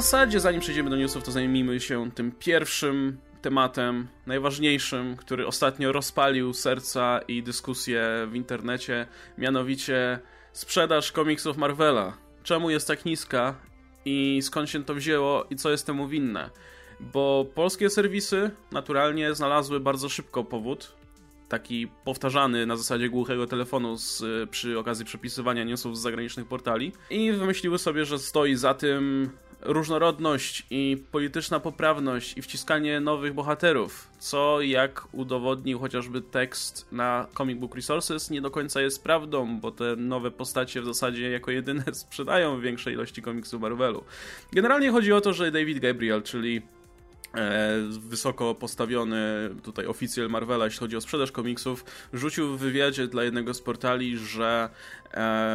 zasadzie, zanim przejdziemy do newsów, to zajmijmy się tym pierwszym tematem, najważniejszym, który ostatnio rozpalił serca i dyskusje w internecie, mianowicie sprzedaż komiksów Marvela. Czemu jest tak niska i skąd się to wzięło i co jest temu winne? Bo polskie serwisy naturalnie znalazły bardzo szybko powód, taki powtarzany na zasadzie głuchego telefonu z, przy okazji przepisywania newsów z zagranicznych portali i wymyśliły sobie, że stoi za tym różnorodność i polityczna poprawność i wciskanie nowych bohaterów, co jak udowodnił chociażby tekst na Comic Book Resources nie do końca jest prawdą, bo te nowe postacie w zasadzie jako jedyne sprzedają większej ilości komiksów Marvelu. Generalnie chodzi o to, że David Gabriel, czyli wysoko postawiony tutaj oficjal Marvela, jeśli chodzi o sprzedaż komiksów, rzucił w wywiadzie dla jednego z portali, że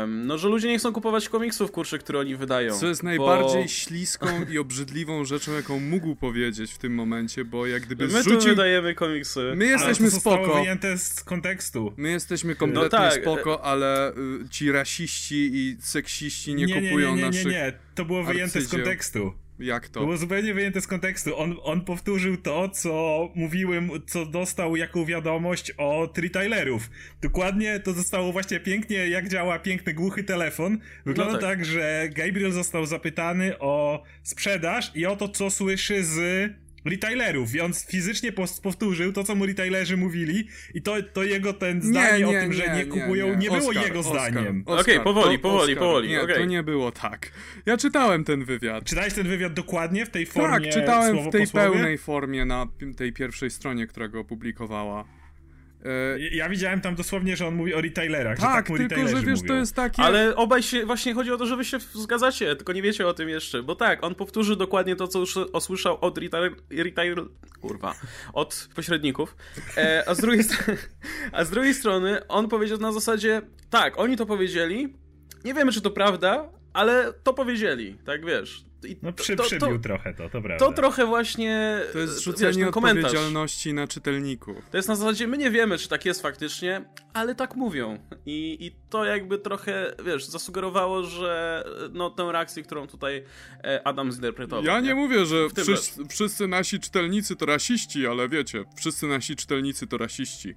no, że ludzie nie chcą kupować komiksów, kurczę, które oni wydają. Co jest najbardziej bo... śliską i obrzydliwą rzeczą, jaką mógł powiedzieć w tym momencie, bo jak gdyby My zrzucił... tu wydajemy komiksy. My jesteśmy ale to spoko. wyjęte z kontekstu. My jesteśmy kompletnie no tak. spoko, ale y, ci rasiści i seksiści nie, nie kupują nie, nie, nie, naszych Nie, nie, nie, to było wyjęte z kontekstu. Jak to? Było zupełnie wyjęte z kontekstu. On, on powtórzył to, co mówiłem, co dostał jako wiadomość od retailerów. Dokładnie to zostało właśnie pięknie, jak działa piękny głuchy telefon. Wygląda no tak. tak, że Gabriel został zapytany o sprzedaż i o to, co słyszy z retailerów i on fizycznie powtórzył to, co mu retailerzy mówili i to, to jego ten zdanie nie, nie, o tym, że nie, kupują, nie, nie było Oscar, jego Oscar, zdaniem. Okej, okay, powoli, powoli, powoli. Nie, okay. to nie było tak. Ja czytałem ten wywiad. Czytałeś ten wywiad dokładnie w tej formie? Tak, czytałem w tej pełnej formie na tej pierwszej stronie, która go opublikowała. Ja widziałem tam dosłownie, że on mówi o retailerach. Tak, że tak tylko że wiesz, mówią. to jest takie. Ale obaj się, właśnie chodzi o to, że wy się zgadzacie, tylko nie wiecie o tym jeszcze. Bo tak, on powtórzy dokładnie to, co już usłyszał od retail, retail kurwa, od pośredników. E, a, z drugiej a z drugiej strony on powiedział na zasadzie, tak, oni to powiedzieli, nie wiemy, czy to prawda, ale to powiedzieli, tak wiesz. I no przy, to, przybił to, trochę to, to prawda. To trochę właśnie... To jest zrzucenie wiesz, odpowiedzialności na czytelników. To jest na zasadzie, my nie wiemy, czy tak jest faktycznie, ale tak mówią. I, I to jakby trochę, wiesz, zasugerowało, że no tę reakcję, którą tutaj e, Adam zinterpretował. Ja nie, nie? mówię, że wszyscy, wszyscy nasi czytelnicy to rasiści, ale wiecie, wszyscy nasi czytelnicy to rasiści.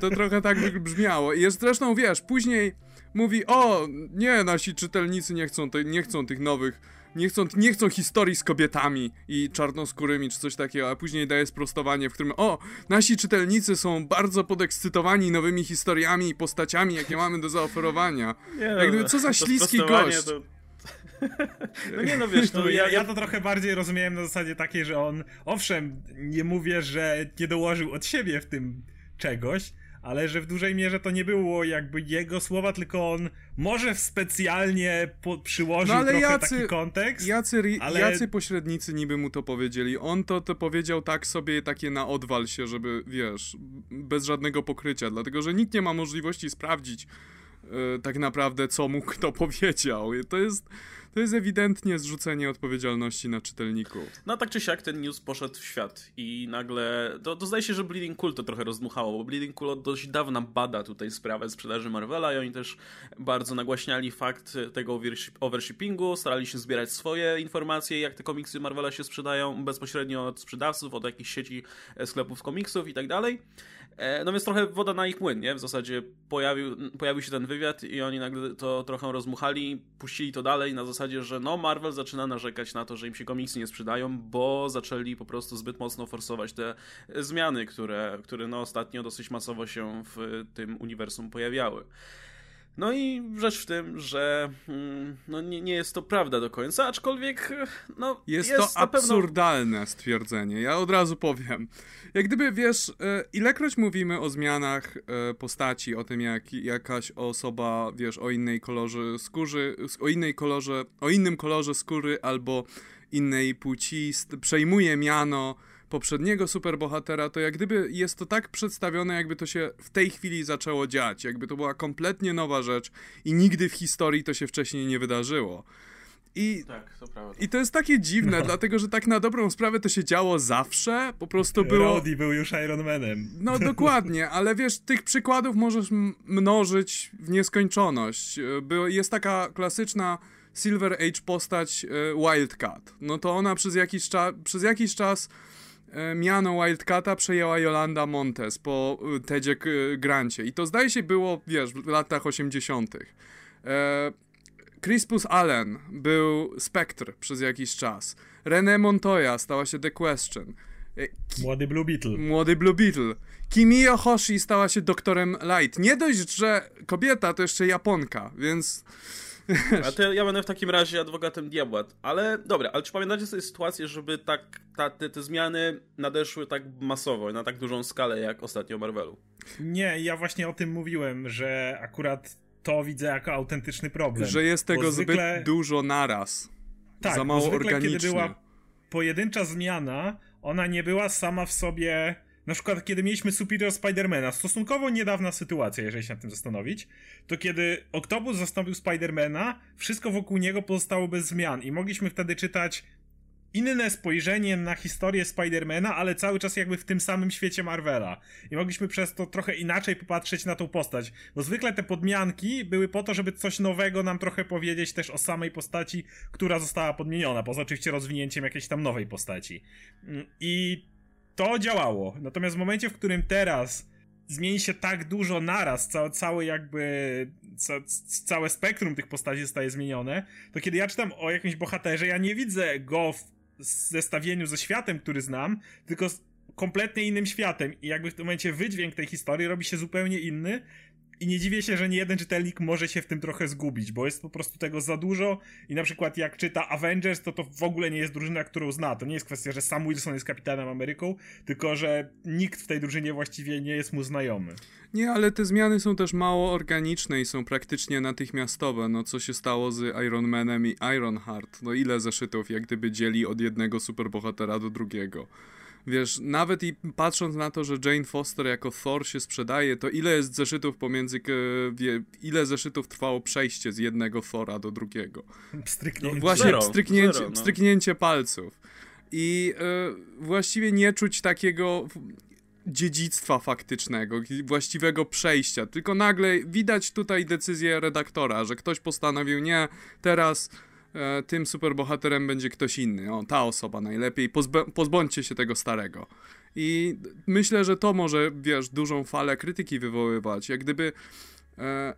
To trochę tak brzmiało. I jest zresztą, wiesz, później mówi, o, nie, nasi czytelnicy nie chcą, te, nie chcą tych nowych nie chcą, nie chcą historii z kobietami i czarnoskórymi czy coś takiego, a później daje sprostowanie, w którym o, nasi czytelnicy są bardzo podekscytowani nowymi historiami i postaciami, jakie mamy do zaoferowania. Nie, Jak gdyby, co za śliski gość. To... No nie no wiesz, no, ja, ja to trochę bardziej rozumiałem na zasadzie takiej, że on, owszem, nie mówię, że nie dołożył od siebie w tym czegoś, ale że w dużej mierze to nie było jakby jego słowa, tylko on może specjalnie po, przyłożył no, trochę jacy, taki kontekst. Jacy, ale... jacy pośrednicy niby mu to powiedzieli? On to, to powiedział tak sobie, takie na odwal się, żeby, wiesz, bez żadnego pokrycia, dlatego, że nikt nie ma możliwości sprawdzić yy, tak naprawdę, co mu kto powiedział. To jest to jest ewidentnie zrzucenie odpowiedzialności na czytelników. No tak czy siak ten news poszedł w świat i nagle, to, to zdaje się, że Bleeding Cool to trochę rozdmuchało, bo Bleeding Cool od dość dawna bada tutaj sprawę sprzedaży Marvela i oni też bardzo nagłaśniali fakt tego overshippingu, starali się zbierać swoje informacje, jak te komiksy Marvela się sprzedają bezpośrednio od sprzedawców, od jakichś sieci sklepów komiksów i tak dalej. E, no więc trochę woda na ich młyn, nie? W zasadzie pojawił, pojawił się ten wywiad i oni nagle to trochę rozmuchali, puścili to dalej na zasadzie, że no Marvel zaczyna narzekać na to, że im się komiksy nie sprzedają, bo zaczęli po prostu zbyt mocno forsować te zmiany, które, które no ostatnio dosyć masowo się w tym uniwersum pojawiały. No i rzecz w tym, że mm, no nie, nie jest to prawda do końca, aczkolwiek no, jest, jest to absurdalne pewno... stwierdzenie. Ja od razu powiem. Jak gdyby wiesz, e, ilekroć mówimy o zmianach e, postaci, o tym jak jakaś osoba, wiesz, o innej kolorze skóry, o innej kolorze, o innym kolorze skóry albo innej płci przejmuje miano poprzedniego superbohatera, to jak gdyby jest to tak przedstawione, jakby to się w tej chwili zaczęło dziać, jakby to była kompletnie nowa rzecz i nigdy w historii to się wcześniej nie wydarzyło. I, tak, to prawda. I to jest takie dziwne, no. dlatego że tak na dobrą sprawę to się działo zawsze, po prostu było... Roddy był już Iron Manem. No dokładnie, ale wiesz, tych przykładów możesz mnożyć w nieskończoność. Jest taka klasyczna Silver Age postać e, Wildcat. No to ona przez jakiś, cza przez jakiś czas e, miano Wildcata przejęła Yolanda Montes po e, Tedzie Grancie. I to zdaje się było, wiesz, w latach 80. E, Crispus Allen był Spectre przez jakiś czas. René Montoya stała się The Question. E, Ki Młody Blue Beetle. Młody Blue Beetle. Kimiyo Hoshi stała się doktorem Light. Nie dość, że kobieta to jeszcze Japonka, więc... A to ja będę w takim razie adwokatem diabła. Ale dobra, ale czy pamiętacie sobie sytuację, żeby tak ta, te, te zmiany nadeszły tak masowo, na tak dużą skalę jak ostatnio Marvelu? Nie, ja właśnie o tym mówiłem, że akurat to widzę jako autentyczny problem. Że jest tego zwykle... zbyt dużo naraz. Tak, Za mało zwykle, organicznie. kiedy była pojedyncza zmiana, ona nie była sama w sobie na przykład, kiedy mieliśmy Superior Spidermana, stosunkowo niedawna sytuacja, jeżeli się nad tym zastanowić, to kiedy Octopus zastąpił Spidermana, wszystko wokół niego pozostało bez zmian i mogliśmy wtedy czytać inne spojrzenie na historię Spidermana, ale cały czas jakby w tym samym świecie Marvela. I mogliśmy przez to trochę inaczej popatrzeć na tą postać. Bo zwykle te podmianki były po to, żeby coś nowego nam trochę powiedzieć też o samej postaci, która została podmieniona, poza oczywiście rozwinięciem jakiejś tam nowej postaci. Mm, I to działało. Natomiast w momencie, w którym teraz zmieni się tak dużo naraz, całe, całe jakby ca, całe spektrum tych postaci zostaje zmienione, to kiedy ja czytam o jakimś bohaterze, ja nie widzę go w zestawieniu ze światem, który znam, tylko kompletnie innym światem i jakby w tym momencie wydźwięk tej historii robi się zupełnie inny i nie dziwię się, że nie jeden czytelnik może się w tym trochę zgubić, bo jest po prostu tego za dużo i na przykład jak czyta Avengers, to to w ogóle nie jest drużyna, którą zna. To nie jest kwestia, że Sam Wilson jest kapitanem Ameryką, tylko że nikt w tej drużynie właściwie nie jest mu znajomy. Nie, ale te zmiany są też mało organiczne i są praktycznie natychmiastowe. No co się stało z Iron Manem i Ironheart? No ile zeszytów jak gdyby dzieli od jednego superbohatera do drugiego? Wiesz, nawet i patrząc na to, że Jane Foster jako Thor się sprzedaje, to ile jest zeszytów pomiędzy, wie, ile zeszytów trwało przejście z jednego Thora do drugiego? Stryknięcie. No, właśnie, zero, stryknięcie, zero, no. stryknięcie palców. I y, właściwie nie czuć takiego dziedzictwa faktycznego, właściwego przejścia, tylko nagle widać tutaj decyzję redaktora, że ktoś postanowił, nie, teraz e, tym superbohaterem będzie ktoś inny. O, ta osoba najlepiej. Pozbądźcie się tego starego. I myślę, że to może, wiesz, dużą falę krytyki wywoływać. Jak gdyby e,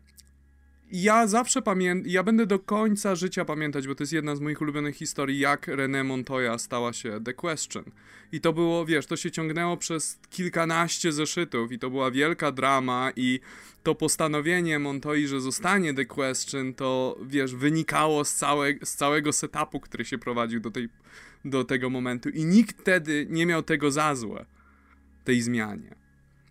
ja zawsze pamiętam, ja będę do końca życia pamiętać, bo to jest jedna z moich ulubionych historii, jak René Montoya stała się The Question. I to było, wiesz, to się ciągnęło przez kilkanaście zeszytów i to była wielka drama i to postanowienie Montoi, że zostanie The Question, to, wiesz, wynikało z, całe, z całego setupu, który się prowadził do, tej, do tego momentu i nikt wtedy nie miał tego za złe, tej zmianie.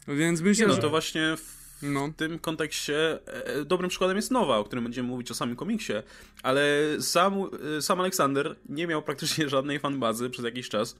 Więc myślę, że... No to właśnie no. W tym kontekście e, e, dobrym przykładem jest Nowa, o którym będziemy mówić o samym komiksie, ale sam, e, sam Aleksander nie miał praktycznie żadnej fanbazy przez jakiś czas.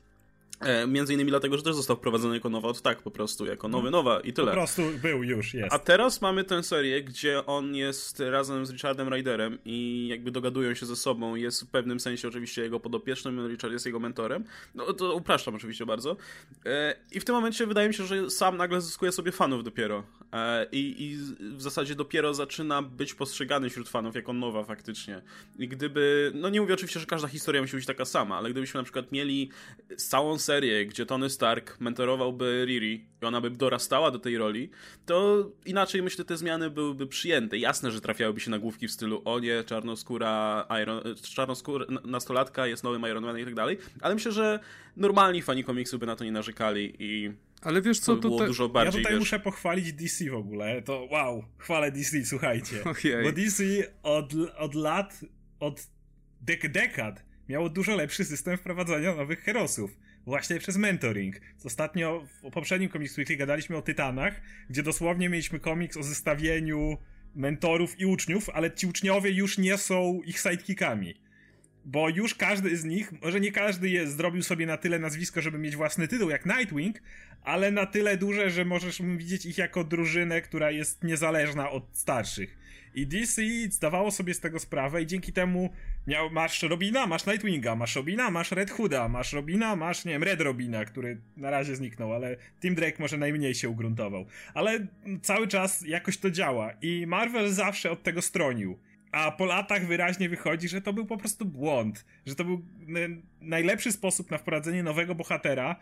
E, między innymi dlatego, że też został wprowadzony jako nowa od tak po prostu, jako nowy no, nowa i tyle. Po prostu był już, jest. A teraz mamy tę serię, gdzie on jest razem z Richardem Ryderem i jakby dogadują się ze sobą, jest w pewnym sensie oczywiście jego podopiecznym, Richard jest jego mentorem. No to upraszczam oczywiście bardzo. E, I w tym momencie wydaje mi się, że sam nagle zyskuje sobie fanów dopiero. E, I, I w zasadzie dopiero zaczyna być postrzegany wśród fanów jako nowa faktycznie. I gdyby, no nie mówię oczywiście, że każda historia musi być taka sama, ale gdybyśmy na przykład mieli całą serię gdzie Tony Stark mentorowałby Riri i ona by dorastała do tej roli, to inaczej myślę te zmiany byłyby przyjęte. Jasne, że trafiałyby się na główki w stylu o nie, czarnoskóra, Iron, czarnoskóra nastolatka jest nowym Iron Man i tak dalej, ale myślę, że normalni fani komiksu by na to nie narzekali i ale wiesz co, to było dużo bardziej, Ja tutaj wiesz... muszę pochwalić DC w ogóle. To wow, chwalę DC, słuchajcie. Okay. Bo DC od, od lat, od dek dekad miało dużo lepszy system wprowadzania nowych herosów właśnie przez mentoring. Ostatnio w poprzednim Comics Weekly gadaliśmy o Tytanach, gdzie dosłownie mieliśmy komiks o zestawieniu mentorów i uczniów, ale ci uczniowie już nie są ich sidekickami. Bo już każdy z nich, może nie każdy jest, zrobił sobie na tyle nazwisko, żeby mieć własny tytuł jak Nightwing, ale na tyle duże, że możesz widzieć ich jako drużynę, która jest niezależna od starszych. I DC zdawało sobie z tego sprawę i dzięki temu miał, masz Robina, masz Nightwinga, masz Robina, masz Red Hooda, masz Robina, masz, nie wiem, Red Robina, który na razie zniknął, ale Tim Drake może najmniej się ugruntował. Ale cały czas jakoś to działa i Marvel zawsze od tego stronił. A po latach wyraźnie wychodzi, że to był po prostu błąd, że to był najlepszy sposób na wprowadzenie nowego bohatera,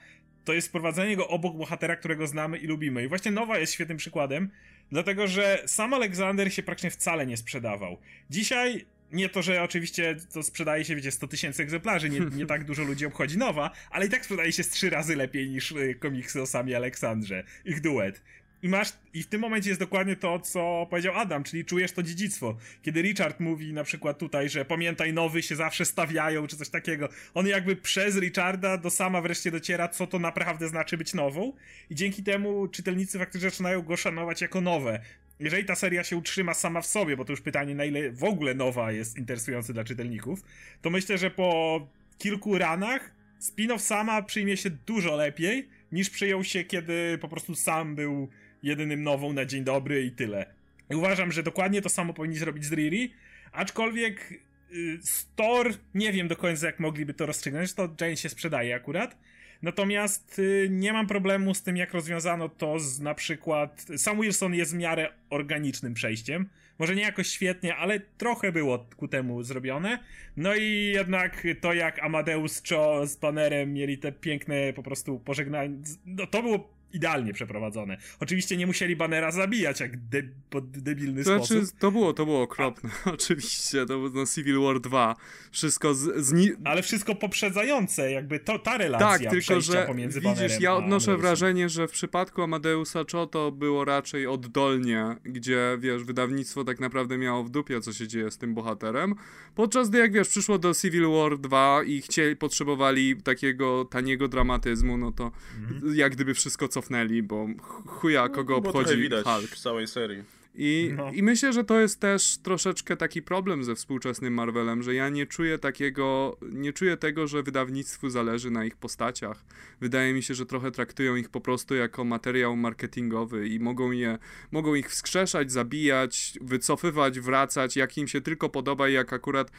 to jest wprowadzenie go obok bohatera, którego znamy i lubimy. I właśnie Nowa jest świetnym przykładem, dlatego że sam Aleksander się praktycznie wcale nie sprzedawał. Dzisiaj nie to, że oczywiście to sprzedaje się, wiecie, 100 tysięcy egzemplarzy, nie, nie, tak dużo ludzi obchodzi nowa, ale i tak sprzedaje się z trzy razy lepiej niż y, komiksy o samie Aleksandrze, ich duet. I masz, i w tym momencie jest dokładnie to, co powiedział Adam, czyli czujesz to dziedzictwo. Kiedy Richard mówi na przykład tutaj, że pamiętaj, nowy się zawsze stawiają, czy coś takiego, on jakby przez Richarda do sama wreszcie dociera, co to naprawdę znaczy być nową, i dzięki temu czytelnicy faktycznie zaczynają go szanować jako nowe. Jeżeli ta seria się utrzyma sama w sobie, bo to już pytanie, na ile w ogóle nowa jest interesujący dla czytelników, to myślę, że po kilku ranach spin-off sama przyjmie się dużo lepiej, niż przyjął się, kiedy po prostu sam był jedynym nową na dzień dobry i tyle. I uważam, że dokładnie to samo powinni zrobić z Riri, aczkolwiek y, Store, nie wiem do końca jak mogliby to rozstrzygnąć, to Jane się sprzedaje akurat, Natomiast y, nie mam problemu z tym, jak rozwiązano to z na przykład. Sam Wilson jest w miarę organicznym przejściem. Może nie jakoś świetnie, ale trochę było ku temu zrobione. No i jednak to, jak Amadeus Cho z Bannerem mieli te piękne po prostu pożegnania. No to było idealnie przeprowadzone. Oczywiście nie musieli banera zabijać jak de pod debilny to sposób. Znaczy, to było, to było okropne. A... Oczywiście, to było no Civil War 2. Wszystko z, z Ale wszystko poprzedzające, jakby to, ta relacja tak, tylko, że pomiędzy widzisz, ja odnoszę wrażenie, że w przypadku Amadeusa Cho to było raczej oddolnie, gdzie, wiesz, wydawnictwo tak naprawdę miało w dupie, co się dzieje z tym bohaterem, podczas gdy, jak wiesz, przyszło do Civil War 2 i chcieli, potrzebowali takiego taniego dramatyzmu, no to mhm. jak gdyby wszystko, co cofnęli, bo chuja kogo no, obchodzi widać Hulk. w całej serii. I, no. I myślę, że to jest też troszeczkę taki problem ze współczesnym Marvelem, że ja nie czuję takiego, nie czuję tego, że wydawnictwu zależy na ich postaciach. Wydaje mi się, że trochę traktują ich po prostu jako materiał marketingowy i mogą je, mogą ich wskrzeszać, zabijać, wycofywać, wracać, jak im się tylko podoba i jak akurat,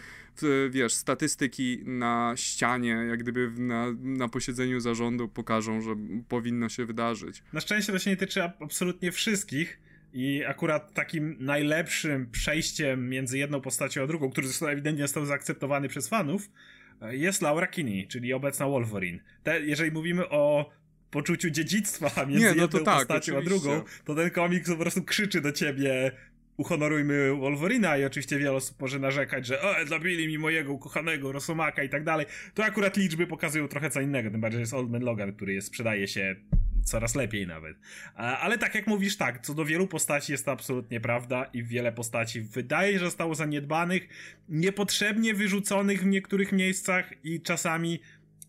wiesz, statystyki na ścianie, jak gdyby na, na posiedzeniu zarządu pokażą, że powinno się wydarzyć. Na szczęście to się nie tyczy absolutnie wszystkich, i akurat takim najlepszym przejściem między jedną postacią a drugą, który zresztą ewidentnie został zaakceptowany przez fanów, jest Laura Kinney, czyli obecna Wolverine. Te, jeżeli mówimy o poczuciu dziedzictwa między Nie, no jedną tak, postacią oczywiście. a drugą, to ten komiks po prostu krzyczy do ciebie uhonorujmy Wolverina i oczywiście wiele osób może narzekać, że o, zabili mi mojego ukochanego Rosomaka i tak dalej. To akurat liczby pokazują trochę co innego, tym bardziej, że jest Old Man Logan, który jest, sprzedaje się coraz lepiej nawet. Ale tak jak mówisz, tak, co do wielu postaci jest to absolutnie prawda i wiele postaci wydaje, że zostało zaniedbanych, niepotrzebnie wyrzuconych w niektórych miejscach i czasami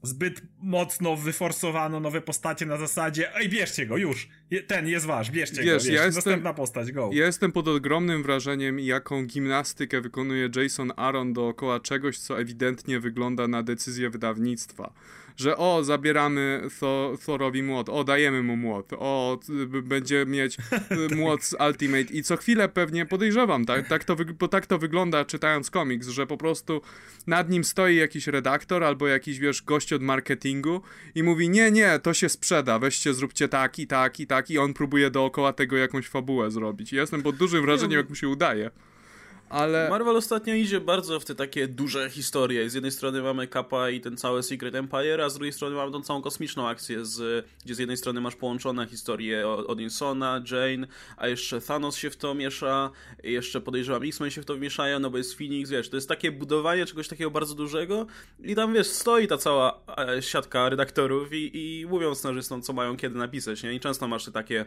zbyt mocno wyforsowano nowe postacie na zasadzie ej, bierzcie go, już, ten jest wasz, bierzcie Wiesz, go, bierzcie. Ja jestem, następna postać, go. Ja jestem pod ogromnym wrażeniem, jaką gimnastykę wykonuje Jason Aaron dookoła czegoś, co ewidentnie wygląda na decyzję wydawnictwa że o, zabieramy Thor, Thorowi młot, o, dajemy mu młot, o, będzie mieć y, młot z Ultimate. I co chwilę pewnie podejrzewam, tak, tak to, bo tak to wygląda czytając komiks, że po prostu nad nim stoi jakiś redaktor albo jakiś, wiesz, gość od marketingu i mówi, nie, nie, to się sprzeda, weźcie, zróbcie tak i tak i tak i on próbuje dookoła tego jakąś fabułę zrobić. I jestem pod dużym wrażeniem, jak mu się udaje ale... Marvel ostatnio idzie bardzo w te takie duże historie. Z jednej strony mamy Kappa i ten cały Secret Empire, a z drugiej strony mamy tą całą kosmiczną akcję, z, gdzie z jednej strony masz połączone historie Odinsona, Jane, a jeszcze Thanos się w to miesza, jeszcze podejrzewam X-Men się w to wmieszają, no bo jest Phoenix, wiesz, to jest takie budowanie czegoś takiego bardzo dużego i tam, wiesz, stoi ta cała e, siatka redaktorów i, i mówią scenarzystom, co mają kiedy napisać, nie? I często masz takie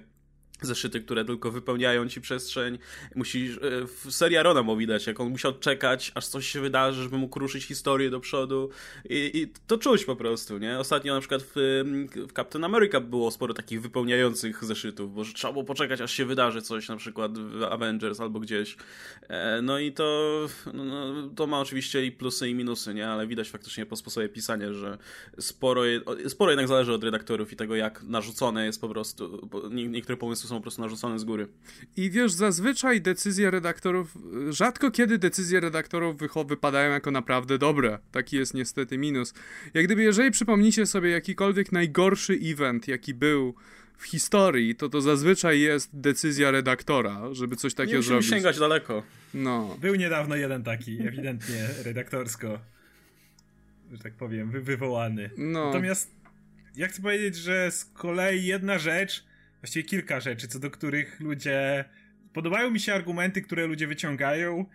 zeszyty, które tylko wypełniają ci przestrzeń. Musisz, e, w serii Arona mu widać, jak on musiał czekać, aż coś się wydarzy, żeby mógł ruszyć historię do przodu i, i to czuć po prostu, nie? Ostatnio na przykład w, w Captain America było sporo takich wypełniających zeszytów, bo trzeba było poczekać, aż się wydarzy coś, na przykład w Avengers albo gdzieś. E, no i to, no, no, to ma oczywiście i plusy i minusy, nie? Ale widać faktycznie po sposobie pisania, że sporo, sporo jednak zależy od redaktorów i tego, jak narzucone jest po prostu, niektóre pomysły są po prostu narzucone z góry. I wiesz, zazwyczaj decyzje redaktorów, rzadko kiedy decyzje redaktorów wypadają jako naprawdę dobre. Taki jest niestety minus. Jak gdyby, jeżeli przypomnicie sobie jakikolwiek najgorszy event, jaki był w historii, to to zazwyczaj jest decyzja redaktora, żeby coś takiego Nie musimy zrobić. sięgać daleko. No. Był niedawno jeden taki, ewidentnie redaktorsko, że tak powiem, wy wywołany. No. Natomiast ja chcę powiedzieć, że z kolei jedna rzecz, właściwie kilka rzeczy, co do których ludzie. Podobają mi się argumenty, które ludzie wyciągają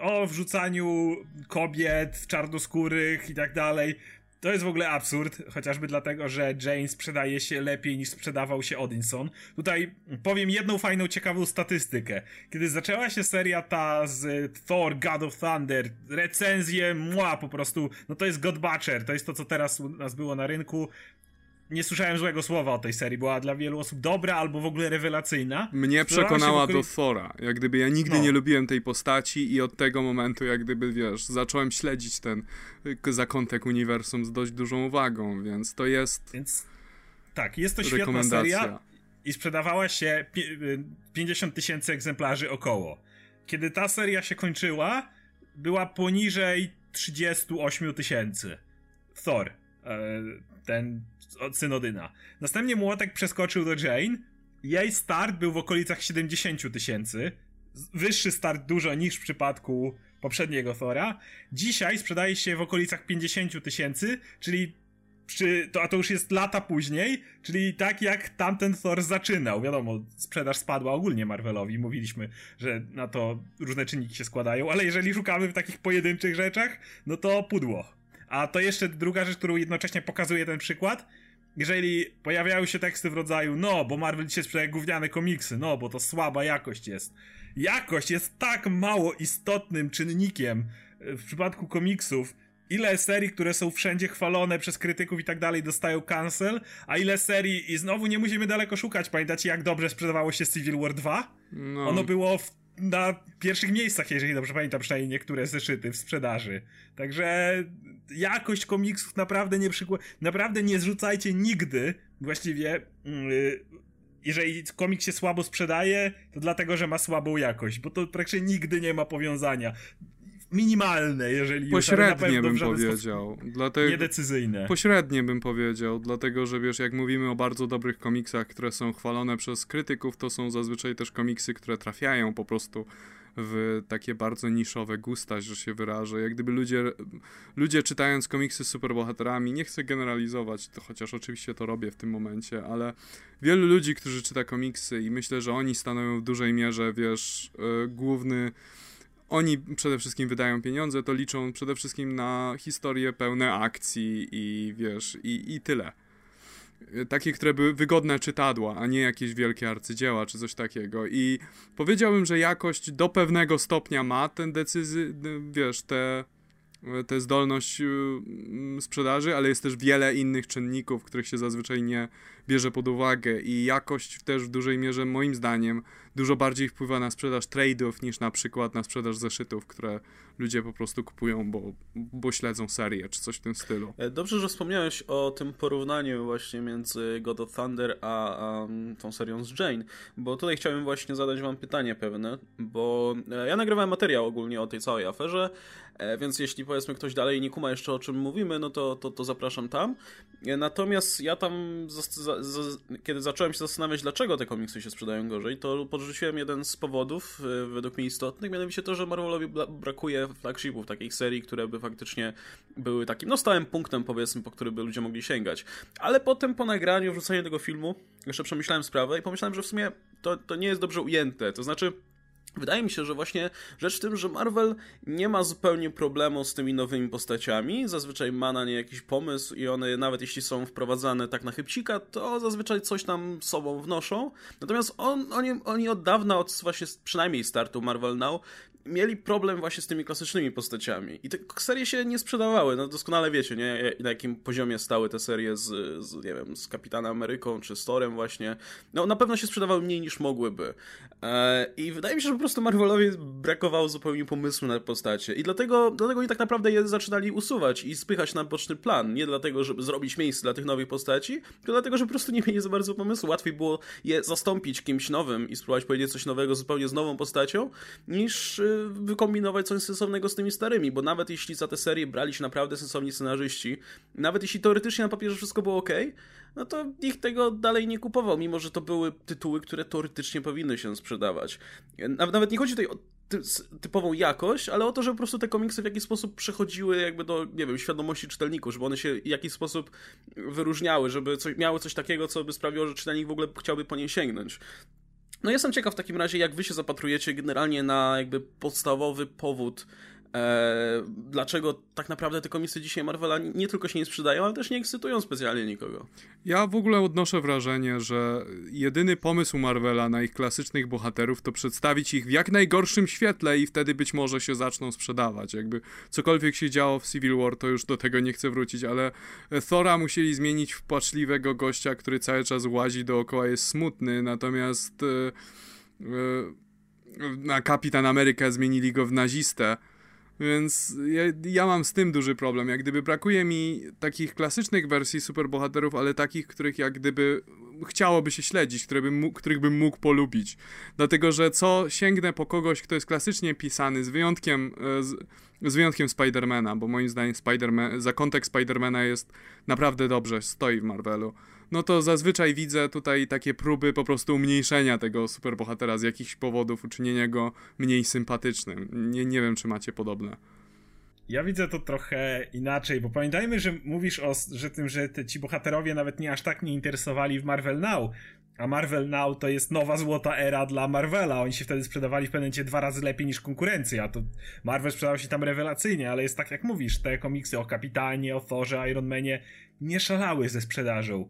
o wrzucaniu kobiet, czarnoskórych i tak dalej. To jest w ogóle absurd, chociażby dlatego, że Jane sprzedaje się lepiej niż sprzedawał się Odinson. Tutaj powiem jedną fajną, ciekawą statystykę. Kiedy zaczęła się seria ta z Thor, God of Thunder, recenzje, mła po prostu, no to jest God Butcher, to jest to, co teraz u nas było na rynku. Nie słyszałem złego słowa o tej serii, była dla wielu osób dobra albo w ogóle rewelacyjna. Mnie przekonała do Thora. Jak gdyby ja nigdy No. nie lubiłem tej postaci i od tego momentu, jak gdyby, wiesz, zacząłem śledzić ten y, zakątek uniwersum z dość dużą uwagą, więc to jest Więc tak, jest to świetna seria. i sprzedawała się pi- y, 50 tysięcy egzemplarzy około. Kiedy ta seria się kończyła, była poniżej 38 tysięcy. Thor, ten od Synodyna. Następnie Młotek przeskoczył do Jane. Jej start był w okolicach 70 tysięcy. Wyższy start dużo niż w przypadku poprzedniego Thora. Dzisiaj sprzedaje się w okolicach 50 tysięcy, czyli przy, to, a to już jest lata później, czyli tak jak tamten Thor zaczynał. Wiadomo, sprzedaż spadła ogólnie Marvelowi, mówiliśmy, że na to różne czynniki się składają, ale jeżeli szukamy w takich pojedynczych rzeczach, no to pudło. A to jeszcze druga rzecz, którą jednocześnie pokazuje ten przykład. Jeżeli pojawiają się teksty w rodzaju, no, bo Marvel dzisiaj sprzedaje gówniane komiksy, no, bo to słaba jakość jest. Jakość jest tak mało istotnym czynnikiem e, w przypadku komiksów, ile serii, które są wszędzie chwalone przez krytyków i tak dalej, dostają cancel, a ile serii, i znowu nie musimy daleko szukać, pamiętacie jak dobrze sprzedawało się Civil War 2? No, Ono było w, na pierwszych miejscach, jeżeli dobrze pamiętam, przynajmniej niektóre zeszyty w sprzedaży. Także jakość komiksów naprawdę nie przykład. Naprawdę nie zrzucajcie nigdy, właściwie. Yy, jeżeli komiks się słabo sprzedaje, to dlatego, że ma słabą jakość, bo to praktycznie nigdy nie ma powiązania. Minimalne, jeżeli już, pośrednie w bym powiedział. Dlatego, Niedecyzyjne. Pośrednie bym powiedział, dlatego że wiesz, jak mówimy o bardzo dobrych komiksach, które są chwalone przez krytyków, to są zazwyczaj też komiksy, które trafiają po prostu w takie bardzo niszowe gusta, że się wyrażę. Jak gdyby ludzie, ludzie czytając komiksy z superbohaterami, nie chcę generalizować, to chociaż oczywiście to robię w tym momencie, ale wielu ludzi, którzy czyta komiksy i myślę, że oni stanowią w dużej mierze, wiesz, yy, główny oni przede wszystkim wydają pieniądze, to liczą przede wszystkim na historie pełne akcji i wiesz, i, i tyle. Takie, które były wygodne czytadła, a nie jakieś wielkie arcydzieła czy coś takiego. I powiedziałbym, że jakość do pewnego stopnia ma ten decyzy, wiesz, te, tę zdolność mm, sprzedaży, ale jest też wiele innych czynników, których się zazwyczaj nie bierze pod uwagę i jakość też w dużej mierze moim zdaniem dużo bardziej wpływa na sprzedaż trade'ów niż na przykład na sprzedaż zeszytów, które ludzie po prostu kupują, bo, bo śledzą serię czy coś w tym stylu. E, Dobrze, że wspomniałeś o tym porównaniu właśnie między God of Thunder a, a tą serią z Jane, bo tutaj chciałem właśnie zadać wam pytanie pewne, bo e, ja nagrywałem materiał ogólnie o tej całej aferze, e, więc jeśli powiedzmy ktoś dalej nie kuma jeszcze o czym mówimy, no to, to, to zapraszam tam. Natomiast ja tam, kiedy zacząłem się zastanawiać, dlaczego te komiksy się sprzedają gorzej, to podrzuciłem jeden z powodów, e, według mnie istotnych, mianowicie to, że Marvelowi brakuje flagshipów, takich serii, które by faktycznie były takim, no stałym punktem, powiedzmy, po który by ludzie mogli sięgać. Ale potem po nagraniu, wrzuceniu tego filmu, jeszcze przemyślałem sprawę i pomyślałem, że w sumie to, to nie jest dobrze ujęte. To znaczy, Wydaje mi się, że właśnie rzecz w tym, że Marvel nie ma zupełnie problemu z tymi nowymi postaciami. Zazwyczaj ma na nie jakiś pomysł i one, nawet jeśli są wprowadzane tak na chybcika, to zazwyczaj coś tam sobą wnoszą. Natomiast on, oni, oni od dawna, od właśnie przynajmniej startu Marvel Now, mieli problem właśnie z tymi klasycznymi postaciami. I te serie się nie sprzedawały. No doskonale wiecie, nie? Na jakim poziomie stały te serie z, z nie wiem, z Kapitanem Ameryką czy z Torem właśnie. No na pewno się sprzedawały mniej niż mogłyby. E, I wydaje mi się, że po prostu Marvelowi brakowało zupełnie pomysłu na postacie. I dlatego, dlatego oni tak naprawdę je zaczynali usuwać i spychać na boczny plan. Nie dlatego, żeby zrobić miejsce dla tych nowych postaci, tylko dlatego, że po prostu nie mieli za bardzo pomysłu. Łatwiej było je zastąpić kimś nowym i spróbować powiedzieć coś nowego zupełnie z nową postacią, niż, wykombinować coś sensownego z tymi starymi, bo nawet jeśli za tę serię brali się naprawdę sensowni scenarzyści, nawet jeśli teoretycznie na papierze wszystko było ok, no to nikt tego dalej nie kupował, mimo że to były tytuły, które teoretycznie powinny się sprzedawać. Nawet nie chodzi tutaj o typową jakość, ale o to, że po prostu te komiksy w jakiś sposób przechodziły jakby do, nie wiem, świadomości czytelników, żeby one się w jakiś sposób wyróżniały, żeby coś, miały coś takiego, co by sprawiło, że czytelnik w ogóle chciałby po nie sięgnąć. No jestem ciekaw w takim razie, jak wy się zapatrujecie generalnie na jakby podstawowy powód E, dlaczego tak naprawdę te komiksy dzisiaj Marvela nie tylko się nie sprzedają, ale też nie ekscytują specjalnie nikogo. Ja w ogóle odnoszę wrażenie, że jedyny pomysł Marvela na ich klasycznych bohaterów to przedstawić ich w jak najgorszym świetle i wtedy być może się zaczną sprzedawać. Jakby cokolwiek się działo w Civil War, to już do tego nie chcę wrócić, ale Thora musieli zmienić w płaczliwego gościa, który cały czas łazi dookoła, jest smutny, natomiast e, e, na Kapitan Amerykę zmienili go w nazistę. Więc ja, ja, mam z tym duży problem. Jak gdyby brakuje mi takich klasycznych wersji superbohaterów, ale takich, których jak gdyby chciałoby się śledzić, które bym mógł, których bym mógł polubić. Dlatego, że co sięgnę po kogoś, kto jest klasycznie pisany, z wyjątkiem, e, z, z wyjątkiem Spidermana, bo moim zdaniem Spiderman, za kontekst Spidermana jest naprawdę dobrze, stoi w Marvelu no to zazwyczaj widzę tutaj takie próby po prostu umniejszenia tego superbohatera z jakichś powodów, uczynienia go mniej sympatycznym. Nie, nie wiem, czy macie podobne. Ja widzę to trochę inaczej, bo pamiętajmy, że mówisz o że tym, że te, ci bohaterowie nawet nie aż tak nie interesowali w Marvel Now, a Marvel Now to jest nowa złota era dla Marvela. Oni się wtedy sprzedawali w pewnym momencie dwa razy lepiej niż konkurencja. To Marvel sprzedał się tam rewelacyjnie, ale jest tak jak mówisz, te komiksy o Kapitanie, o Thorze, Iron Manie nie szalały ze sprzedażą.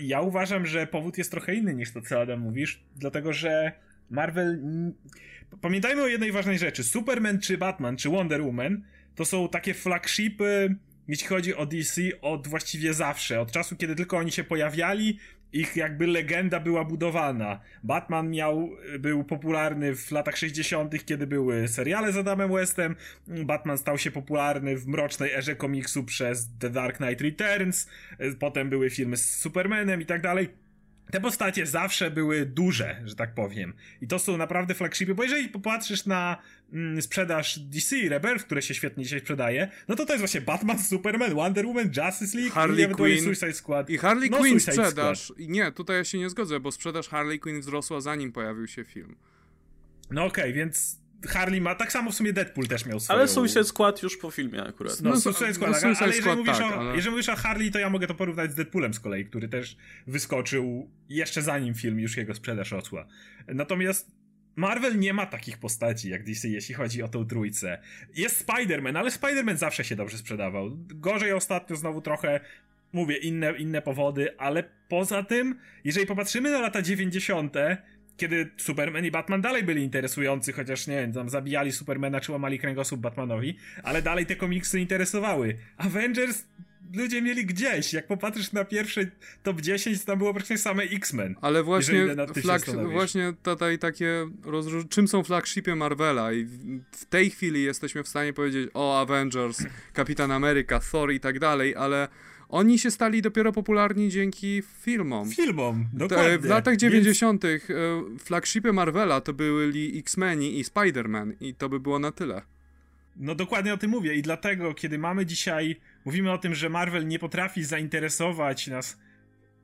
Ja uważam, że powód jest trochę inny niż to, co Adam mówisz, dlatego że Marvel. Pamiętajmy o jednej ważnej rzeczy. Superman czy Batman czy Wonder Woman to są takie flagshipy, jeśli chodzi o DC, od właściwie zawsze. Od czasu, kiedy tylko oni się pojawiali, ich jakby legenda była budowana. Batman miał, był popularny w latach 60., kiedy były seriale z Adamem Westem. Batman stał się popularny w mrocznej erze komiksu przez The Dark Knight Returns. Potem były filmy z Supermanem i tak dalej te postacie zawsze były duże, że tak powiem. I to są naprawdę flagshipy, bo jeżeli popatrzysz na mm, sprzedaż DC, Rebirth, które się świetnie dzisiaj sprzedaje, no to to jest właśnie Batman, Superman, Wonder Woman, Justice League Harley i. Suicide Squad. I Harley no, Quinn sprzedaż. Squad. Nie, tutaj ja się nie zgodzę, bo sprzedaż Harley Quinn wzrosła zanim pojawił się film. No okej, okay, więc Harley ma, tak samo w sumie Deadpool też miał swoją... Ale Suicide Squad już po filmie akurat. No, no Suicide Squad, no, Suicide ale, jeżeli, Squad, mówisz tak, o, ale... jeżeli mówisz o Harley, to ja mogę to porównać z Deadpoolem z kolei, który też wyskoczył jeszcze zanim film już jego sprzedaż rosła. Natomiast Marvel nie ma takich postaci jak DC, jeśli chodzi o tą trójcę. Jest Spider-Man, ale Spider-Man zawsze się dobrze sprzedawał. Gorzej ostatnio znowu trochę, mówię, inne, inne powody, ale poza tym, jeżeli popatrzymy na lata 90., kiedy Superman i Batman dalej byli interesujący, chociaż nie wiem, tam zabijali Supermana czy łamali kręgosłup Batmanowi, ale dalej te komiksy interesowały. Avengers ludzie mieli gdzieś. Jak popatrzysz na pierwszy top 10, to tam było praktycznie same X-Men. Ale właśnie, flag, właśnie tutaj takie rozróż... czym są flagshipy Marvela i w tej chwili jesteśmy w stanie powiedzieć o Avengers, Kapitan Ameryka, Thor i tak dalej, ale oni się stali dopiero popularni dzięki filmom. Filmom, dokładnie. W latach 90. Więc... E, flagshipy Marvela to byli X-Meni i Spider-Man i to by było na tyle. No dokładnie o tym mówię i dlatego, kiedy mamy dzisiaj, mówimy o tym, że Marvel nie potrafi zainteresować nas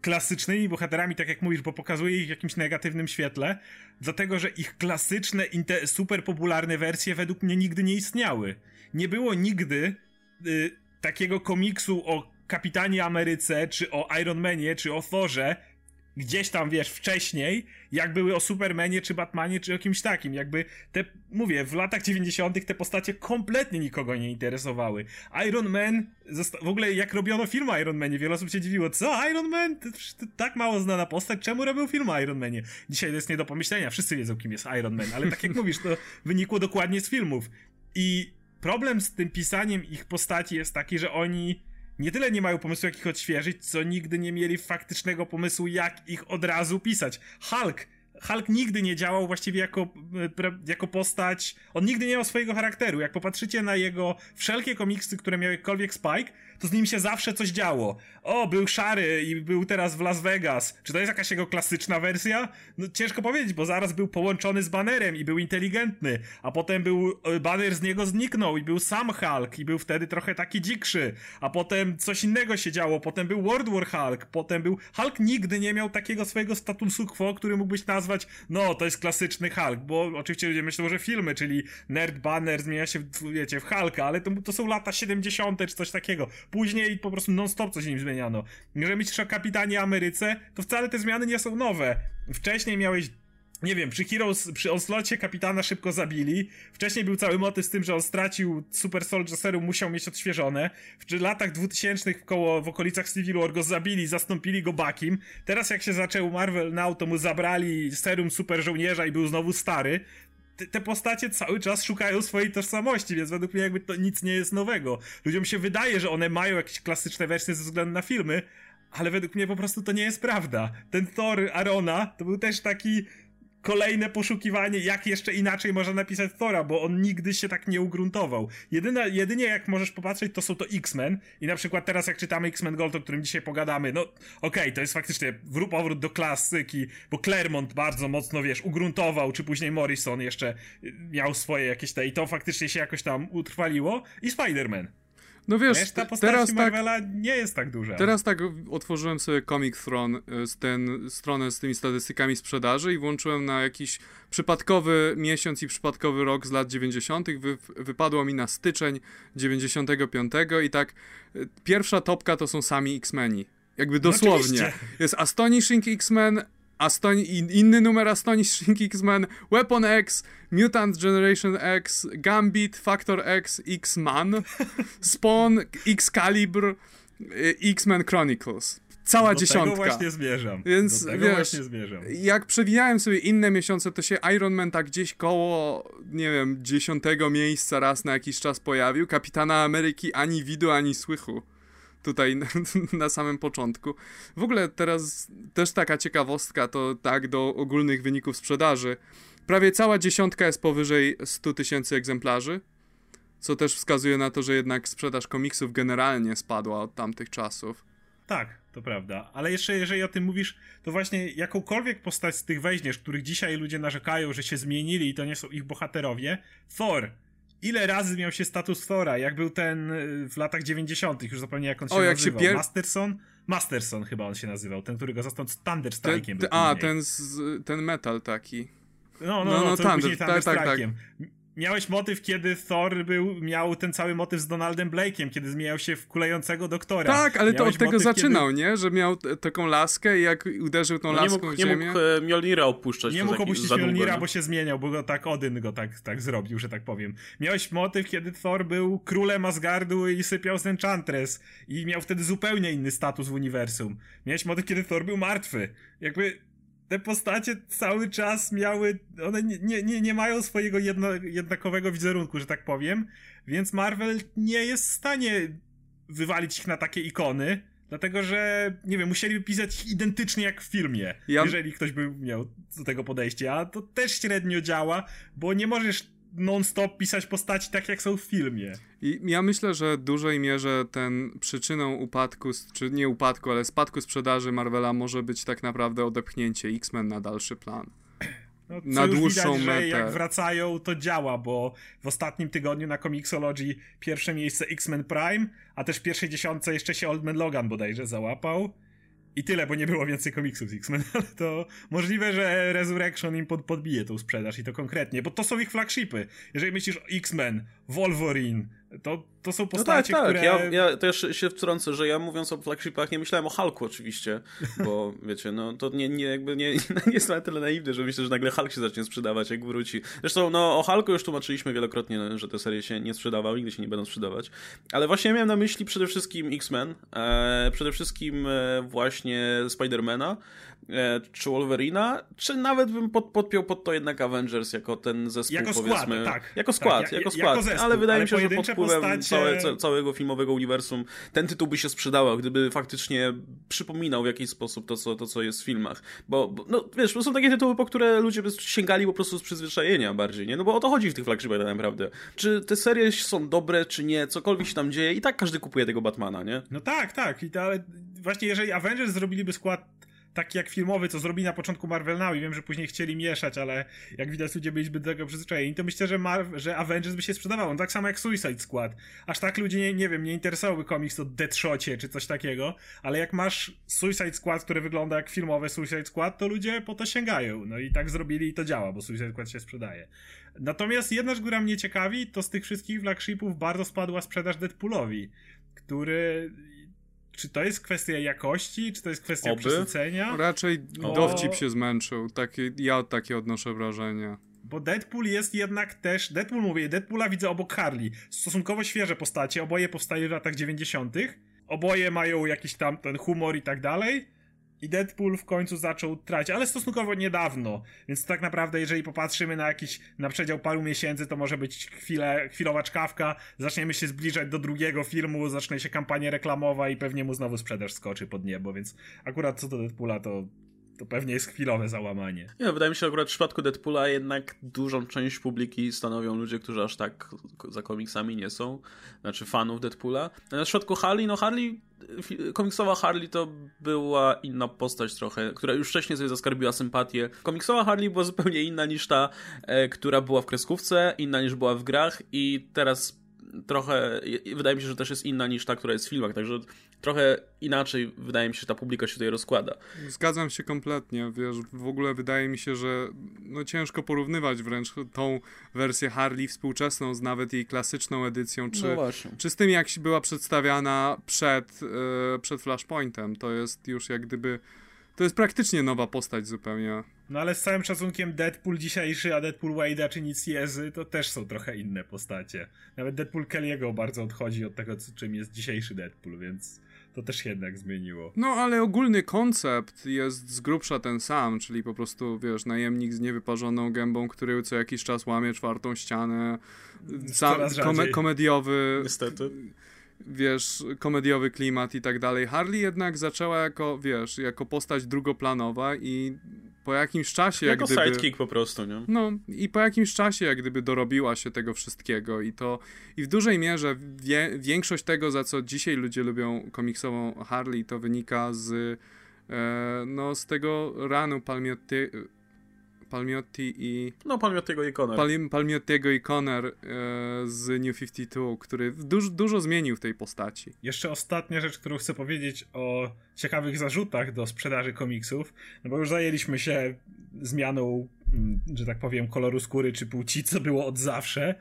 klasycznymi bohaterami, tak jak mówisz, bo pokazuje ich w jakimś negatywnym świetle, dlatego, że ich klasyczne, super popularne wersje według mnie nigdy nie istniały. Nie było nigdy y, takiego komiksu o Kapitanie Ameryce, czy o Iron Manie, czy o Thorze, gdzieś tam, wiesz, wcześniej, jak były o Supermanie, czy Batmanie, czy o kimś takim. Jakby te, mówię, w latach 90. te postacie kompletnie nikogo nie interesowały. Iron Man, w ogóle jak robiono film o Iron Manie, wiele osób się dziwiło, co, Iron Man? To, to tak mało znana postać, czemu robił film o Iron Manie? Dzisiaj to jest nie do pomyślenia, wszyscy wiedzą, kim jest Iron Man, ale tak jak mówisz, to wynikło dokładnie z filmów. I problem z tym pisaniem ich postaci jest taki, że oni nie tyle nie mają pomysłu, jak ich odświeżyć, co nigdy nie mieli faktycznego pomysłu, jak ich od razu pisać. Hulk Hulk nigdy nie działał właściwie jako, e, jako postać, on nigdy nie miał swojego charakteru. Jak popatrzycie na jego wszelkie komiksy, które miały jakkolwiek Spike, to z nim się zawsze coś działo. O, był szary i był teraz w Las Vegas. Czy to jest jakaś jego klasyczna wersja? No ciężko powiedzieć, bo zaraz był połączony z banerem i był inteligentny, a potem był e, baner z niego zniknął i był sam Hulk i był wtedy trochę taki dzikszy, a potem coś innego się działo, potem był World War Hulk, potem był Hulk nigdy nie miał takiego swojego statusu quo, który mógłbyś nazwać, no to jest klasyczny Hulk, bo oczywiście ludzie myślą, że filmy, czyli Nerd Banner zmienia się, wiecie, w Hulka, ale to, to są lata 70. czy coś takiego. Później po prostu non-stop coś nim zmieniano. Jeżeli myślisz o Kapitanie Ameryce, to wcale te zmiany nie są nowe. Wcześniej miałeś nie wiem, przy Heroes, przy Onslaughtie kapitana szybko zabili. Wcześniej był cały motyw z tym, że on stracił Super Soldier Serum, musiał mieć odświeżone. W latach 2000 koło, w okolicach Civil War go zabili, zastąpili go Bakim. Teraz jak się zaczął Marvel Now, to mu zabrali serum super żołnierza i był znowu stary te postacie cały czas szukają swojej tożsamości, więc według mnie jakby to nic nie jest nowego. Ludziom się wydaje, że one mają jakieś klasyczne wersje ze względu na filmy, ale według mnie po prostu to nie jest prawda. Ten Thor Arona to był też taki kolejne poszukiwanie, jak jeszcze inaczej można napisać Thora, bo on nigdy się tak nie ugruntował. Jedyne, jedynie jak możesz popatrzeć, to są to X-Men i na przykład teraz jak czytamy X-Men Gold, o którym dzisiaj pogadamy, no okej, okay, to jest faktycznie powrót do klasyki, bo Claremont bardzo mocno, wiesz, ugruntował, czy później Morrison jeszcze miał swoje jakieś te i to faktycznie się jakoś tam utrwaliło i Spider-Man. No wiesz, Reszta teraz tak- Marvela tak, nie jest tak duża. Teraz tak otworzyłem sobie Comic Throne, y, ten, stronę z tymi statystykami sprzedaży i włączyłem na jakiś przypadkowy miesiąc i przypadkowy rok z lat 90. Wy, wypadło mi na styczeń 95 i tak y, pierwsza topka to są sami X-Meni. Jakby no dosłownie. No jest Astonishing X-Men, Aston inny numer Astonishing X-Men, Weapon X, Mutant Generation X, Gambit, Factor X, X-Man, Spawn, Excalibur, X-Men Chronicles. Cała Do dziesiątka. Do tego właśnie zmierzam. Więc Do tego wiesz, właśnie zmierzam. jak przewijałem sobie inne miesiące, to się Iron Man tak gdzieś koło, nie wiem, dziesiątego miejsca raz na jakiś czas pojawił. Kapitana Ameryki ani widu, ani słychu tutaj na, samym początku. W ogóle teraz też taka ciekawostka, to tak do ogólnych wyników sprzedaży. Prawie cała dziesiątka jest powyżej 100 tysięcy egzemplarzy, co też wskazuje na to, że jednak sprzedaż komiksów generalnie spadła od tamtych czasów. Tak, to prawda. Ale jeszcze jeżeli o tym mówisz, to właśnie jakąkolwiek postać z tych weźmiesz, których dzisiaj ludzie narzekają, że się zmienili i to nie są ich bohaterowie, Thor ile razy miał się status Thora, jak był ten y, w latach 90., już zapomniałem jak on się o, jak nazywał. Się pier... Masterson? Masterson chyba on się nazywał, ten, którego zastąpił Thunder Strike'iem. A, ten, z, ten metal taki. No, no, no, no, no Thunder, tak, tak, tak miałeś motyw, kiedy Thor był, miał ten cały motyw z Donaldem Blake'iem, kiedy zmieniał się w kulejącego doktora. Tak, ale miałeś to od tego zaczynał, kiedy... nie? Że miał taką laskę i jak uderzył tą no, laską nie mógł, w ziemię... Nie mógł e, Mjolnira opuszczać. Nie mógł opuścić Mjolnira, bo się zmieniał, bo go tak Odyn go tak, tak zrobił, że tak powiem. Miałeś motyw, kiedy Thor był królem Asgardu i sypiał z Enchantress i miał wtedy zupełnie inny status w uniwersum. Miałeś motyw, kiedy Thor był martwy. Jakby te postacie cały czas miały, one nie, nie, nie mają swojego jedno, jednakowego wizerunku, że tak powiem, więc Marvel nie jest w stanie wywalić ich na takie ikony, dlatego że, nie wiem, musieliby pisać ich identycznie jak w filmie, ja... jeżeli ktoś by miał do tego podejście, a to też średnio działa, bo nie możesz non-stop pisać postaci tak, jak są w filmie. I ja myślę, że w dużej mierze ten przyczyną upadku, czy nie upadku, ale spadku sprzedaży Marvela może być tak naprawdę odepchnięcie X-Men na dalszy plan. No, na dłuższą widać, metę. Że jak wracają, to działa, bo w ostatnim tygodniu na Comixology pierwsze miejsce X-Men Prime, a też w pierwszej dziesiątce jeszcze się Old Man Logan bodajże załapał. I tyle, bo nie było więcej komiksów z X-Men, ale to możliwe, że Resurrection im pod, podbije tą sprzedaż i to konkretnie, bo to są ich flagshipy. Jeżeli myślisz o X-Men, Wolverine, to, to są postacie, no tak, tak. które... Ja, ja też się wtrącę, że ja mówiąc o flagshipach nie myślałem o Hulku oczywiście, bo wiecie, no to nie, nie, jakby nie, nie jest na tyle naiwny, że myślę, że nagle Hulk się zacznie sprzedawać, jak wróci. Zresztą no o Hulku już tłumaczyliśmy wielokrotnie, że te serie się nie sprzedawały, nigdy się nie będą sprzedawać. Ale właśnie miałem na myśli przede wszystkim X-Men, e, przede wszystkim e, właśnie Spidermana, czy Wolverina, czy nawet bym pod, podpiął pod to jednak Avengers jako ten zespół, jako powiedzmy. Skład, tak. Jako skład, tak, jako skład. Jako ale wydaje ale mi się, że pod wpływem postacie... całe, całego filmowego uniwersum ten tytuł by się sprzedał, gdyby faktycznie przypominał w jakiś sposób to, co, to, co jest w filmach. Bo, bo no wiesz, to są takie tytuły, po które ludzie by sięgali po prostu z przyzwyczajenia bardziej, nie? No bo o to chodzi w tych flagshipach tak naprawdę. Czy te serie są dobre, czy nie, cokolwiek się tam dzieje i tak każdy kupuje tego Batmana, nie? No tak, tak. I to, ale właśnie jeżeli Avengers zrobiliby skład taki jak filmowy, co zrobili na początku Marvel Now i wiem, że później chcieli mieszać, ale jak widać ludzie byliby do tego przyzwyczajeni, to myślę, że, Mar- że Avengers by się sprzedawało. No, tak samo jak Suicide Squad. Aż tak ludzie, nie, nie wiem, nie interesowałby komiks o Deadshocie czy coś takiego, ale jak masz Suicide Squad, które wygląda jak filmowe Suicide Squad, to ludzie po to sięgają. No i tak zrobili i to działa, bo Suicide Squad się sprzedaje. Natomiast jedna rzecz, która mnie ciekawi, to z tych wszystkich flagshipów bardzo spadła sprzedaż Deadpoolowi, który czy to jest kwestia jakości, czy to jest kwestia Oby? przesycenia? Raczej Bo... dowcip się zmęczył. Taki, ja takie odnoszę wrażenie. Bo Deadpool jest jednak też. Deadpool mówię, Deadpoola widzę obok Harley. Stosunkowo świeże postacie, oboje powstały w latach 90. Oboje mają jakiś tam ten humor i tak dalej. I Deadpool w końcu zaczął tracić, ale stosunkowo niedawno, więc tak naprawdę jeżeli popatrzymy na jakiś, na przedział paru miesięcy, to może być chwilę, chwilowa czkawka, zaczniemy się zbliżać do drugiego filmu, zacznie się kampania reklamowa i pewnie mu znowu sprzedaż skoczy pod niebo, więc akurat co do Deadpoola to to pewnie jest chwilowe załamanie. Nie, wydaje mi się, że akurat w przypadku Deadpoola jednak dużą część publiki stanowią ludzie, którzy aż tak za komiksami nie są, znaczy fanów Deadpoola. Na w przypadku Harley, no Harley, komiksowa Harley to była inna postać trochę, która już wcześniej sobie zaskarbiła sympatię. Komiksowa Harley była zupełnie inna niż ta, e, która była w kreskówce, inna niż była w grach i teraz trochę, wydaje mi się, że też jest inna niż ta, która jest w filmach, także trochę inaczej wydaje mi się, że ta publika się tutaj rozkłada. Zgadzam się kompletnie, wiesz, w ogóle wydaje mi się, że no ciężko porównywać wręcz tą wersję Harley współczesną z nawet jej klasyczną edycją, czy, no czy z tym jak była przedstawiana przed, yy, przed Flashpointem, to jest już jak gdyby to jest praktycznie nowa postać zupełnie. No ale z całym szacunkiem Deadpool dzisiejszy, a Deadpool Wade'a czy nic Jezy, to też są trochę inne postacie. Nawet Deadpool Kelly'ego bardzo odchodzi od tego, czym jest dzisiejszy Deadpool, więc to też jednak zmieniło. No, ale ogólny koncept jest z grubsza ten sam, czyli po prostu, wiesz, najemnik z niewyparzoną gębą, który co jakiś czas łamie czwartą ścianę, sam, kom komediowy... Niestety wiesz, komediowy klimat i tak dalej. Harley jednak zaczęła jako, wiesz, jako postać drugoplanowa i po jakimś czasie jako jak gdyby... sidekick po prostu, nie? No i po jakimś czasie jak gdyby dorobiła się tego wszystkiego i to i w dużej mierze wie, większość tego, za co dzisiaj ludzie lubią komiksową Harley, to wynika z e, no z tego ranu Palmiotti Palmiotti i... No, Palmiottiego i Conner. Pal, Palmiottiego i Conner e, z New 52, który duż, dużo zmienił w tej postaci. Jeszcze ostatnia rzecz, którą chcę powiedzieć o ciekawych zarzutach do sprzedaży komiksów, no bo już zajęliśmy się zmianą, mm, że tak powiem, koloru skóry czy płci, co było od zawsze.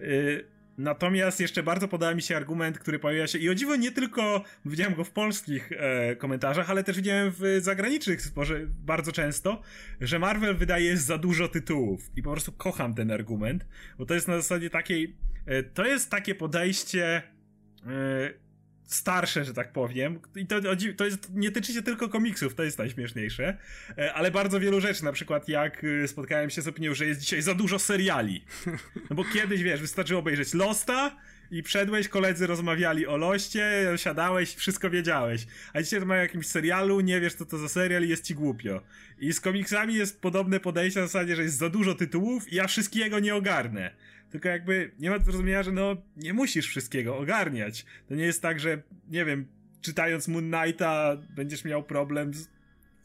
Y Natomiast jeszcze bardzo podoba mi się argument, który pojawia się i o dziwo nie tylko widziałem go w polskich e, komentarzach, ale też widziałem w zagranicznych może bardzo często, że Marvel wydaje za dużo tytułów. I po prostu kocham ten argument, bo to jest na zasadzie takiej, e, to jest takie podejście e, starsze, że tak powiem. I to, to jest, nie tyczy się tylko komiksów, to jest najśmieszniejsze, e, ale bardzo wielu rzeczy, na przykład jak e, spotkałem się z opinią, że jest dzisiaj za dużo seriali. No bo kiedyś, wiesz, wystarczyło obejrzeć Losta i przedłeś, koledzy rozmawiali o Loście, siadałeś, wszystko wiedziałeś. A dzisiaj to ma jakimś serialu, nie wiesz co to za serial i jest ci głupio. I z komiksami jest podobne podejście na zasadzie, że jest za dużo tytułów i ja wszystkiego nie ogarnę tylko jakby nie ma zrozumienia, że no nie musisz wszystkiego ogarniać. To nie jest tak, że nie wiem, czytając Moon Knighta będziesz miał problem z,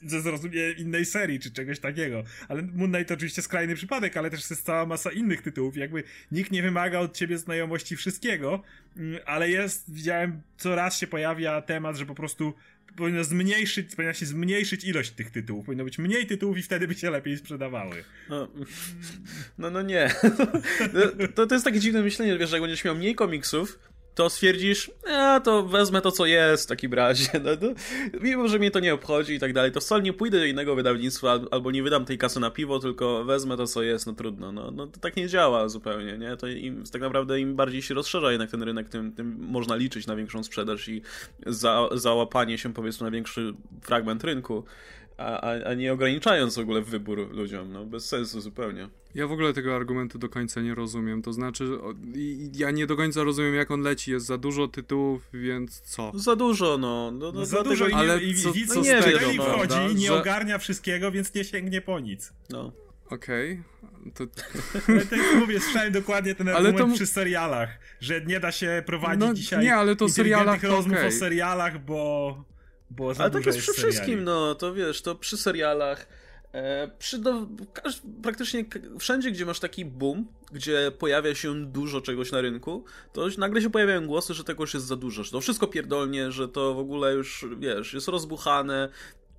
ze zrozumieniem innej serii czy czegoś takiego. Ale Moon Knight to oczywiście skrajny przypadek, ale też jest cała masa innych tytułów. Jakby nikt nie wymaga od ciebie znajomości wszystkiego, mm, ale jest, widziałem, coraz się pojawia temat, że po prostu powinno zmniejszyć, powinna się zmniejszyć ilość tych tytułów. Powinno być mniej tytułów i wtedy by się lepiej sprzedawały. No, no, no nie. To, to jest takie dziwne myślenie, wiesz, że jak będziesz miał mniej komiksów, to stwierdzisz, a to wezmę to, co jest w takim razie. No, to, mimo, że mnie to nie obchodzi i tak dalej, to wcale nie pójdę do innego wydawnictwa albo nie wydam tej kasy na piwo, tylko wezmę to, co jest, no trudno. No, no to tak nie działa zupełnie, nie? To im, tak naprawdę im bardziej się rozszerza jednak ten rynek, tym, tym można liczyć na większą sprzedaż i za, załapanie się powiedzmy na większy fragment rynku, a, a, a nie ograniczając w ogóle wybór ludziom, no bez sensu zupełnie. Ja w ogóle tego argumentu do końca nie rozumiem. To znaczy, ja nie do końca rozumiem, jak on leci. Jest za dużo tytułów, więc co? Za dużo, no. no, no za dużo, ale i, co, widz no nie no, wchodzi, nie że... ogarnia wszystkiego, więc nie sięgnie po nic. No. Okej. Okay. To... Ja tak mówię, słyszałem dokładnie ten argument to... przy serialach, że nie da się prowadzić no, dzisiaj nie, ale to serialach rozmów okay. o serialach, bo... bo ale tak jest przy seriali. wszystkim, no, to wiesz, to przy serialach E, przy do, praktycznie wszędzie, gdzie masz taki boom, gdzie pojawia się dużo czegoś na rynku, to nagle się pojawiają głosy, że tego już jest za dużo, że to wszystko pierdolnie, że to w ogóle już, wiesz, jest rozbuchane,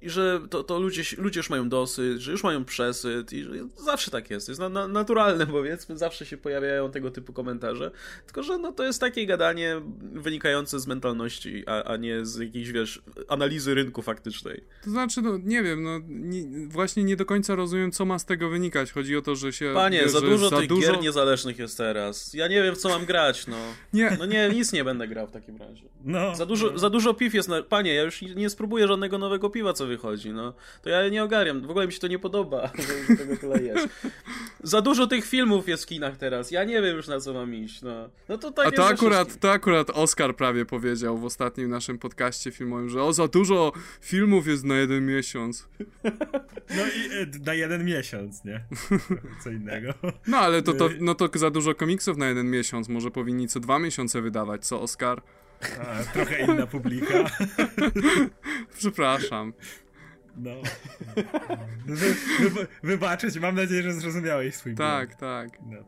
i że to, to ludzie, ludzie już mają dosyć, że już mają przesyt i że zawsze tak jest. Jest na, na, naturalne, powiedzmy, zawsze się pojawiają tego typu komentarze. Tylko, że no, to jest takie gadanie wynikające z mentalności, a, a nie z jakiejś, wiesz, analizy rynku faktycznej. To znaczy, no nie wiem, no nie, właśnie nie do końca rozumiem, co ma z tego wynikać. Chodzi o to, że się... Panie, za dużo za tych dużo... gier niezależnych jest teraz. Ja nie wiem, w co mam grać, no. Nie. No nie, nic nie będę grał w takim razie. No. Za dużo, no. za dużo piw jest na... Panie, ja już nie spróbuję żadnego nowego piwa, co wychodzi, no. To ja nie ogarniam, w ogóle mi się to nie podoba, że tego tyle jest. Za dużo tych filmów jest w kinach teraz, ja nie wiem już na co mam iść, no. No to tak A to akurat, to akurat Oscar prawie powiedział w ostatnim naszym podcaście filmowym, że o, za dużo filmów jest na jeden miesiąc. No i e, na jeden miesiąc, nie? Co innego. No ale to, to, no to za dużo komiksów na jeden miesiąc, może powinni co dwa miesiące wydawać, co Oscar? A, trochę inna publika. Przepraszam. No. Wy, wy, wybaczyć, mam nadzieję, że zrozumiałeś swój tak, błąd. Tak, tak. No.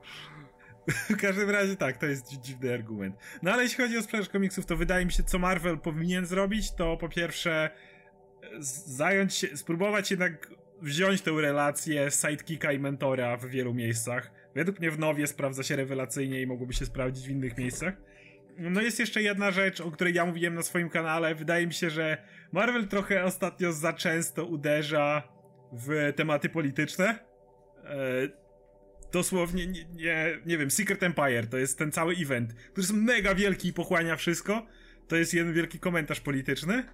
W każdym razie tak, to jest dziwny argument. No ale jeśli chodzi o sprzedaż komiksów, to wydaje mi się, co Marvel powinien zrobić, to po pierwsze zająć się, spróbować jednak wziąć tę relację sidekicka i mentora w wielu miejscach. Według mnie w Nowie sprawdza się rewelacyjnie i mogłoby się sprawdzić w innych miejscach. No jest jeszcze jedna rzecz, o której ja mówiłem na swoim kanale. Wydaje mi się, że Marvel trochę ostatnio za często uderza w tematy polityczne. E, dosłownie, nie, nie, nie wiem, Secret Empire to jest ten cały event, który jest mega wielki i pochłania wszystko. To jest jeden wielki komentarz polityczny.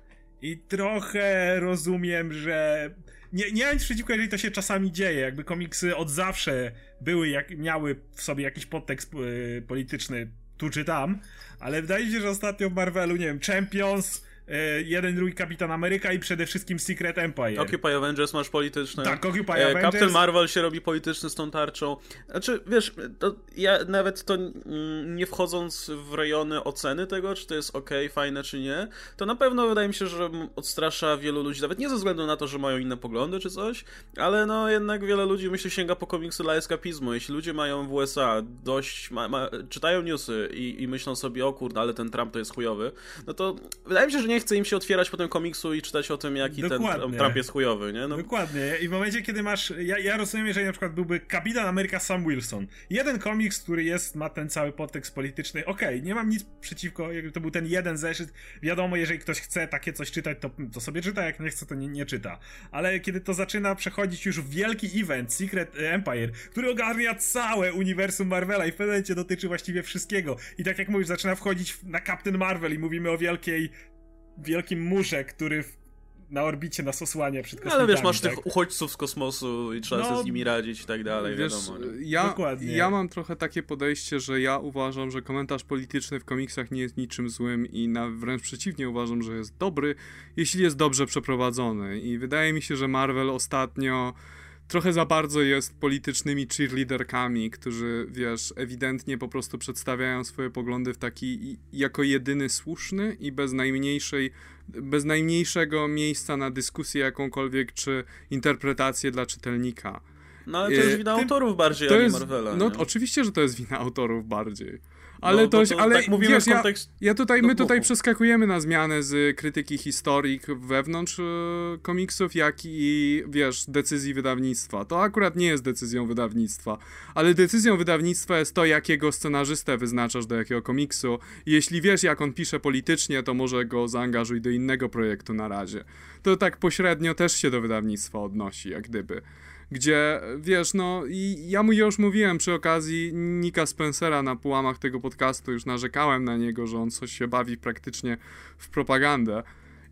I trochę rozumiem, że. Nie, nie mam nic przeciwko, jeżeli to się czasami dzieje. Jakby komiksy od zawsze były, jak, miały w sobie jakiś podtekst y, polityczny tu czy tam, ale wydaje mi się, że ostatnio w Marvelu, nie wiem, Champions, jeden, drugi Kapitan Ameryka i przede wszystkim Secret Empire. Occupy Avengers masz polityczne. Tak, Occupy e, Avengers. Captain Marvel się robi polityczny z tą tarczą. Znaczy, wiesz, ja nawet to nie wchodząc w rejony oceny tego, czy to jest ok, fajne, czy nie, to na pewno wydaje mi się, że odstrasza wielu ludzi, nawet nie ze względu na to, że mają inne poglądy czy coś, ale no jednak wiele ludzi myślę sięga po komiksy dla eskapizmu. Jeśli ludzie mają w USA dość, ma, ma, czytają newsy i, i myślą sobie, o kurde, ale ten Trump to jest chujowy, no to wydaje mi się, że nie chce im się otwierać potem komiksu i czytać o tym, jaki Dokładnie. ten Trump jest chujowy, nie? No. Dokładnie. I w momencie, kiedy masz... Ja, ja rozumiem, jeżeli na przykład byłby Kapitan Ameryka Sam Wilson. Jeden komiks, który jest, ma ten cały podtekst polityczny. Okej, okay, nie mam nic przeciwko, jakby to był ten jeden zeszyt. Wiadomo, jeżeli ktoś chce takie coś czytać, to, to sobie czyta, jak nie chce, to nie, nie czyta. Ale kiedy to zaczyna przechodzić już w wielki event, Secret Empire, który ogarnia całe uniwersum Marvela i w pewnym momencie dotyczy właściwie wszystkiego. I tak jak mówisz, zaczyna wchodzić na Captain Marvel i mówimy o wielkiej wielkim murze, który na orbicie nas osłania przed kosmitami. Ale wiesz, masz tak? tych uchodźców z kosmosu i trzeba no, sobie z nimi radzić i tak dalej, wiesz, wiadomo. Ja, Dokładnie. ja mam trochę takie podejście, że ja uważam, że komentarz polityczny w komiksach nie jest niczym złym i na, wręcz przeciwnie uważam, że jest dobry, jeśli jest dobrze przeprowadzony. I wydaje mi się, że Marvel ostatnio trochę za bardzo jest politycznymi cheerleaderkami, którzy, wiesz, ewidentnie po prostu przedstawiają swoje poglądy w taki jako jedyny słuszny i bez najmniejszej, bez najmniejszego miejsca na dyskusję jakąkolwiek czy interpretację dla czytelnika. No ale to jest wina autorów bardziej, a nie Marvela. No nie? oczywiście, że to jest wina autorów bardziej. Ale, no, to, to, ale tak mówimy wiesz, kontekst... ja, ja tutaj, my tutaj przeskakujemy na zmianę z krytyki historii wewnątrz e, komiksów, jak i, wiesz, decyzji wydawnictwa. To akurat nie jest decyzją wydawnictwa, ale decyzją wydawnictwa jest to, jakiego scenarzystę wyznaczasz do jakiego komiksu. Jeśli wiesz, jak on pisze politycznie, to może go zaangażuj do innego projektu na razie. To tak pośrednio też się do wydawnictwa odnosi, jak gdyby gdzie wiesz, no i ja mu już mówiłem przy okazji Nika Spencera na połamach tego podcastu, już narzekałem na niego, że on coś się bawi praktycznie w propagandę.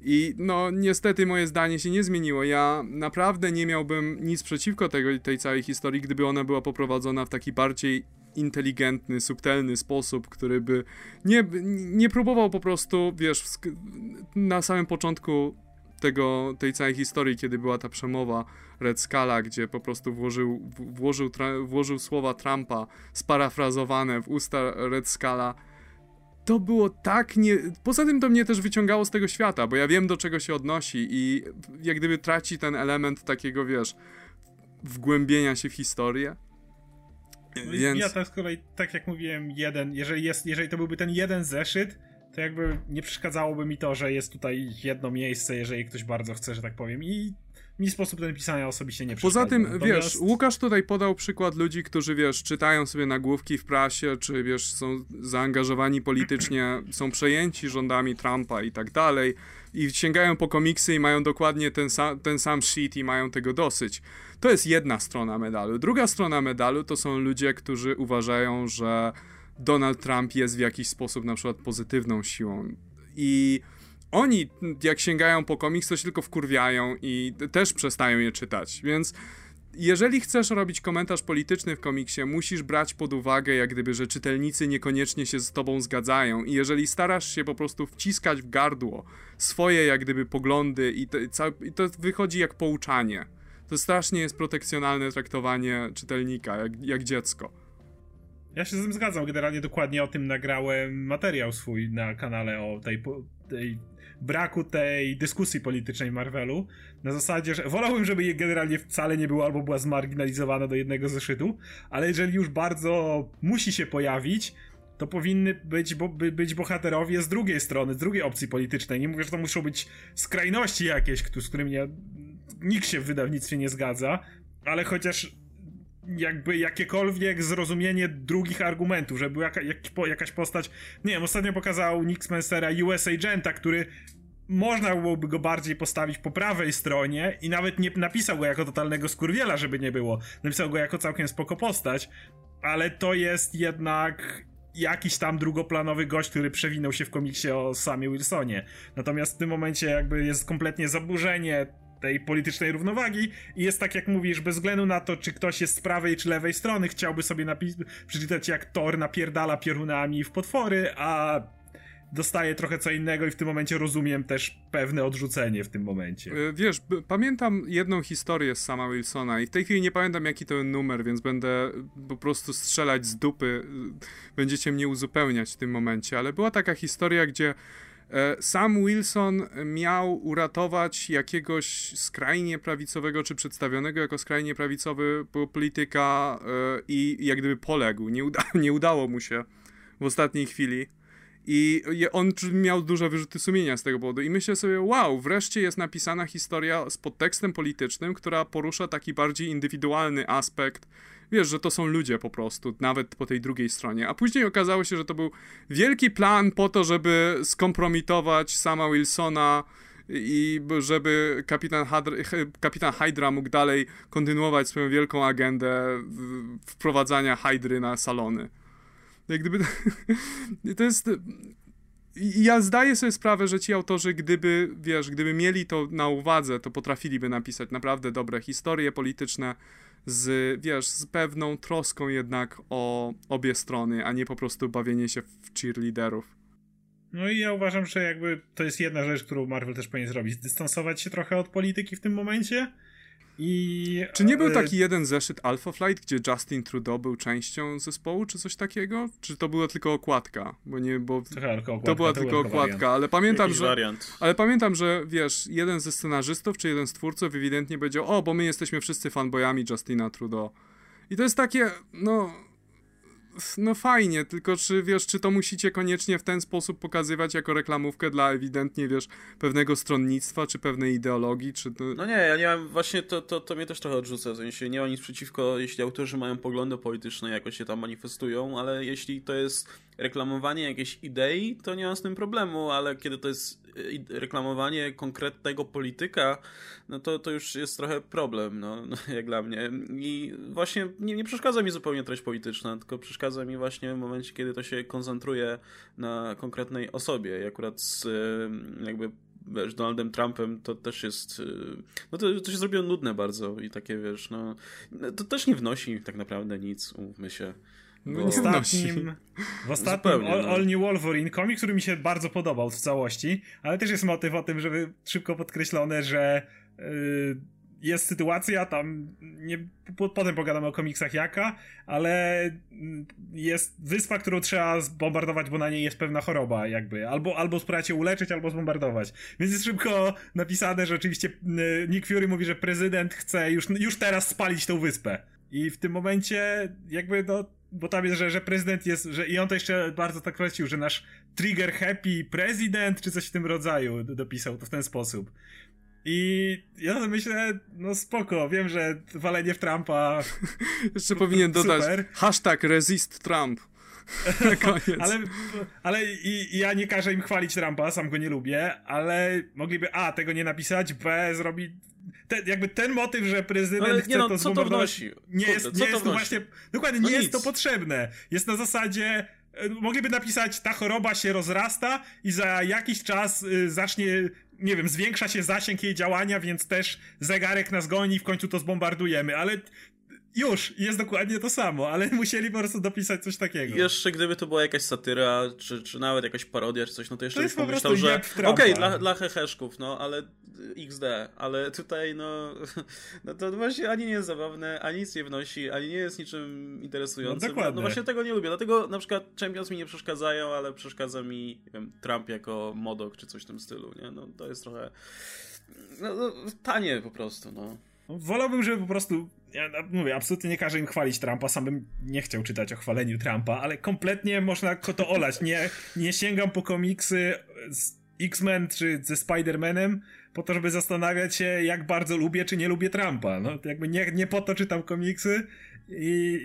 I no niestety moje zdanie się nie zmieniło. Ja naprawdę nie miałbym nic przeciwko tego, tej całej historii, gdyby ona była poprowadzona w taki bardziej inteligentny, subtelny sposób, który by nie, nie próbował po prostu, wiesz, na samym początku tego, tej całej historii, kiedy była ta przemowa Red Scala, gdzie po prostu włożył, włożył, włożył słowa Trumpa sparafrazowane w usta Red Scala, to było tak nie... Poza tym to mnie też wyciągało z tego świata, bo ja wiem do czego się odnosi i jak gdyby traci ten element takiego, wiesz, wgłębienia się w historię. No Więc... Ja to z kolei, tak jak mówiłem, jeden, jeżeli, jest, jeżeli to byłby ten jeden zeszyt, to jakby nie przeszkadzałoby mi to, że jest tutaj jedno miejsce, jeżeli ktoś bardzo chce, że tak powiem. I mi sposób ten pisania osobiście nie przeszkadza. Poza tym, Natomiast... wiesz, Łukasz tutaj podał przykład ludzi, którzy, wiesz, czytają sobie nagłówki w prasie, czy, wiesz, są zaangażowani politycznie, są przejęci rządami Trumpa i tak dalej i sięgają po komiksy i mają dokładnie ten, sam, ten sam sheet i mają tego dosyć. To jest jedna strona medalu. Druga strona medalu to są ludzie, którzy uważają, że Donald Trump jest w jakiś sposób na przykład pozytywną siłą i oni, jak sięgają po komiks, to się tylko wkurwiają i też przestają je czytać, więc jeżeli chcesz robić komentarz polityczny w komiksie, musisz brać pod uwagę, jak gdyby, że czytelnicy niekoniecznie się z tobą zgadzają i jeżeli starasz się po prostu wciskać w gardło swoje, jak gdyby, poglądy i to, i to wychodzi jak pouczanie. To strasznie jest protekcjonalne traktowanie czytelnika, jak, jak dziecko. Ja się z tym zgadzam. Generalnie dokładnie o tym nagrałem materiał swój na kanale o tej, tej braku tej dyskusji politycznej Marvelu. Na zasadzie, że wolałbym, żeby je generalnie wcale nie było albo była zmarginalizowana do jednego zeszytu, ale jeżeli już bardzo musi się pojawić, to powinny być, bo, by, być bohaterowie z drugiej strony, z drugiej opcji politycznej. Nie mówię, że to muszą być skrajności jakieś, z którymi nie, nikt się w wydawnictwie nie zgadza, ale chociaż jakby jakiekolwiek zrozumienie drugich argumentów, żeby jaka, jak, jakaś postać, nie wiem, ostatnio pokazał Nick Spencera US Agenta, który można byłoby go bardziej postawić po prawej stronie i nawet nie napisał go jako totalnego skurwiela, żeby nie było. Napisał go jako całkiem spoko postać, ale to jest jednak jakiś tam drugoplanowy gość, który przewinął się w komiksie o Samie Wilsonie. Natomiast w tym momencie jakby jest kompletnie zaburzenie tej politycznej równowagi i jest tak jak mówisz, bez względu na to, czy ktoś jest z prawej czy lewej strony, chciałby sobie przeczytać jak Thor napierdala piorunami w potwory, a dostaje trochę co innego i w tym momencie rozumiem też pewne odrzucenie w tym momencie. E, wiesz, pamiętam jedną historię z sama Wilsona i w tej chwili nie pamiętam jaki to numer, więc będę po prostu strzelać z dupy. Będziecie mnie uzupełniać w tym momencie, ale była taka historia, gdzie E, Sam Wilson miał uratować jakiegoś skrajnie prawicowego, czy przedstawionego jako skrajnie prawicowy polityka e, i jak gdyby poległ. Nie, uda nie udało mu się w ostatniej chwili. I on miał duże wyrzuty sumienia z tego powodu. I myślę sobie, wow, wreszcie jest napisana historia z podtekstem politycznym, która porusza taki bardziej indywidualny aspekt wiesz, że to są ludzie po prostu, nawet po tej drugiej stronie. A później okazało się, że to był wielki plan po to, żeby skompromitować sama Wilsona i żeby kapitan, kapitan Hydra mógł dalej kontynuować swoją wielką agendę wprowadzania Hydry na salony. Jak gdyby... to jest... Ja zdaję sobie sprawę, że ci autorzy, gdyby, wiesz, gdyby mieli to na uwadze, to potrafiliby napisać naprawdę dobre historie polityczne, z, wiesz, z pewną troską jednak o obie strony, a nie po prostu bawienie się w cheerleaderów. No i ja uważam, że jakby to jest jedna rzecz, którą Marvel też powinien zrobić. Dystansować się trochę od polityki w tym momencie i, czy nie był e, taki jeden zeszyt Alpha Flight, gdzie Justin Trudeau był częścią zespołu, czy coś takiego? Czy to była tylko okładka? Bo nie, bo okładka, to była to tylko okładka, ale pamiętam, że ale pamiętam, że wiesz, jeden ze scenarzystów, czy jeden z twórców ewidentnie powiedział, o, bo my jesteśmy wszyscy fanboyami Justina Trudeau. I to jest takie, no, no fajnie, tylko czy wiesz, czy to musicie koniecznie w ten sposób pokazywać jako reklamówkę dla ewidentnie, wiesz, pewnego stronnictwa, czy pewnej ideologii, czy to... No nie, ja nie mam, właśnie to, to, to mnie też trochę odrzuca, w sensie nie ma nic przeciwko, jeśli autorzy mają poglądy polityczne, jakoś się tam manifestują, ale jeśli to jest reklamowanie jakiejś idei, to nie mam z tym problemu, ale kiedy to jest reklamowanie konkretnego polityka, no to, to już jest trochę problem, no, no jak dla mnie. I właśnie nie, nie przeszkadza mi zupełnie treść polityczna, tylko przeszkadza mi właśnie w momencie, kiedy to się koncentruje na konkretnej osobie. I akurat z, jakby Donaldem Trumpem, to też jest, no to, to się zrobiło nudne bardzo i takie, wiesz, no, to też nie wnosi tak naprawdę nic, umówmy się. No, w ostatnim, w ostatnim Zupełnie, All, no. All New Wolverine komiks, który mi się bardzo podobał w całości, ale też jest motyw o tym, żeby szybko podkreślone, że yy, jest sytuacja, tam nie, po, potem pogadamy o komiksach jaka, ale mm, jest wyspa, którą trzeba zbombardować, bo na niej jest pewna choroba jakby, albo, albo spróbować uleczyć, albo zbombardować. Więc jest szybko napisane, że oczywiście y, Nick Fury mówi, że prezydent chce już, już teraz spalić tą wyspę. I w tym momencie jakby no bo tam jest, że, że prezydent jest, że i on to jeszcze bardzo tak określił, że nasz trigger happy prezydent, czy coś w tym rodzaju dopisał to w ten sposób. I ja myślę, no spoko, wiem, że walenie w Trumpa. Jeszcze powinien dodać super. hashtag resist Trump. Koniec. ale ale i, i, ja nie każę im chwalić Trumpa, sam go nie lubię, ale mogliby A, tego nie napisać, B, zrobić te, jakby ten motyw, że prezydent Ale, chce nie no, to zbombardować, nie jest, nie jest to właśnie, dokładnie, no nie nic. jest to potrzebne. Jest na zasadzie, e, mogliby napisać, ta choroba się rozrasta i za jakiś czas y, zacznie, nie wiem, zwiększa się zasięg jej działania, więc też zegarek nas goni i w końcu to zbombardujemy, ale już, jest dokładnie to samo, ale musieli po prostu dopisać coś takiego. Jeszcze gdyby to była jakaś satyra, czy, czy nawet jakaś parodia, czy coś, no to jeszcze to jest pomyślał, że okej, okay, dla, dla heheszków, no, ale XD, ale tutaj, no, no to właśnie ani nie jest zabawne, ani nic nie wnosi, ani nie jest niczym interesującym. No, no właśnie tego nie lubię, dlatego na przykład Champions mi nie przeszkadzają, ale przeszkadza mi, nie wiem, Trump jako modok, czy coś w tym stylu, nie? No to jest trochę, no, no tanie po prostu, no. Wolałbym, żeby po prostu ja mówię, absolutnie nie każę im chwalić Trumpa, sam bym nie chciał czytać o chwaleniu Trumpa, ale kompletnie można to olać. Nie, nie sięgam po komiksy z X-Men czy ze Spider-Manem po to, żeby zastanawiać się, jak bardzo lubię czy nie lubię Trumpa. No, jakby nie, nie po to czytam komiksy i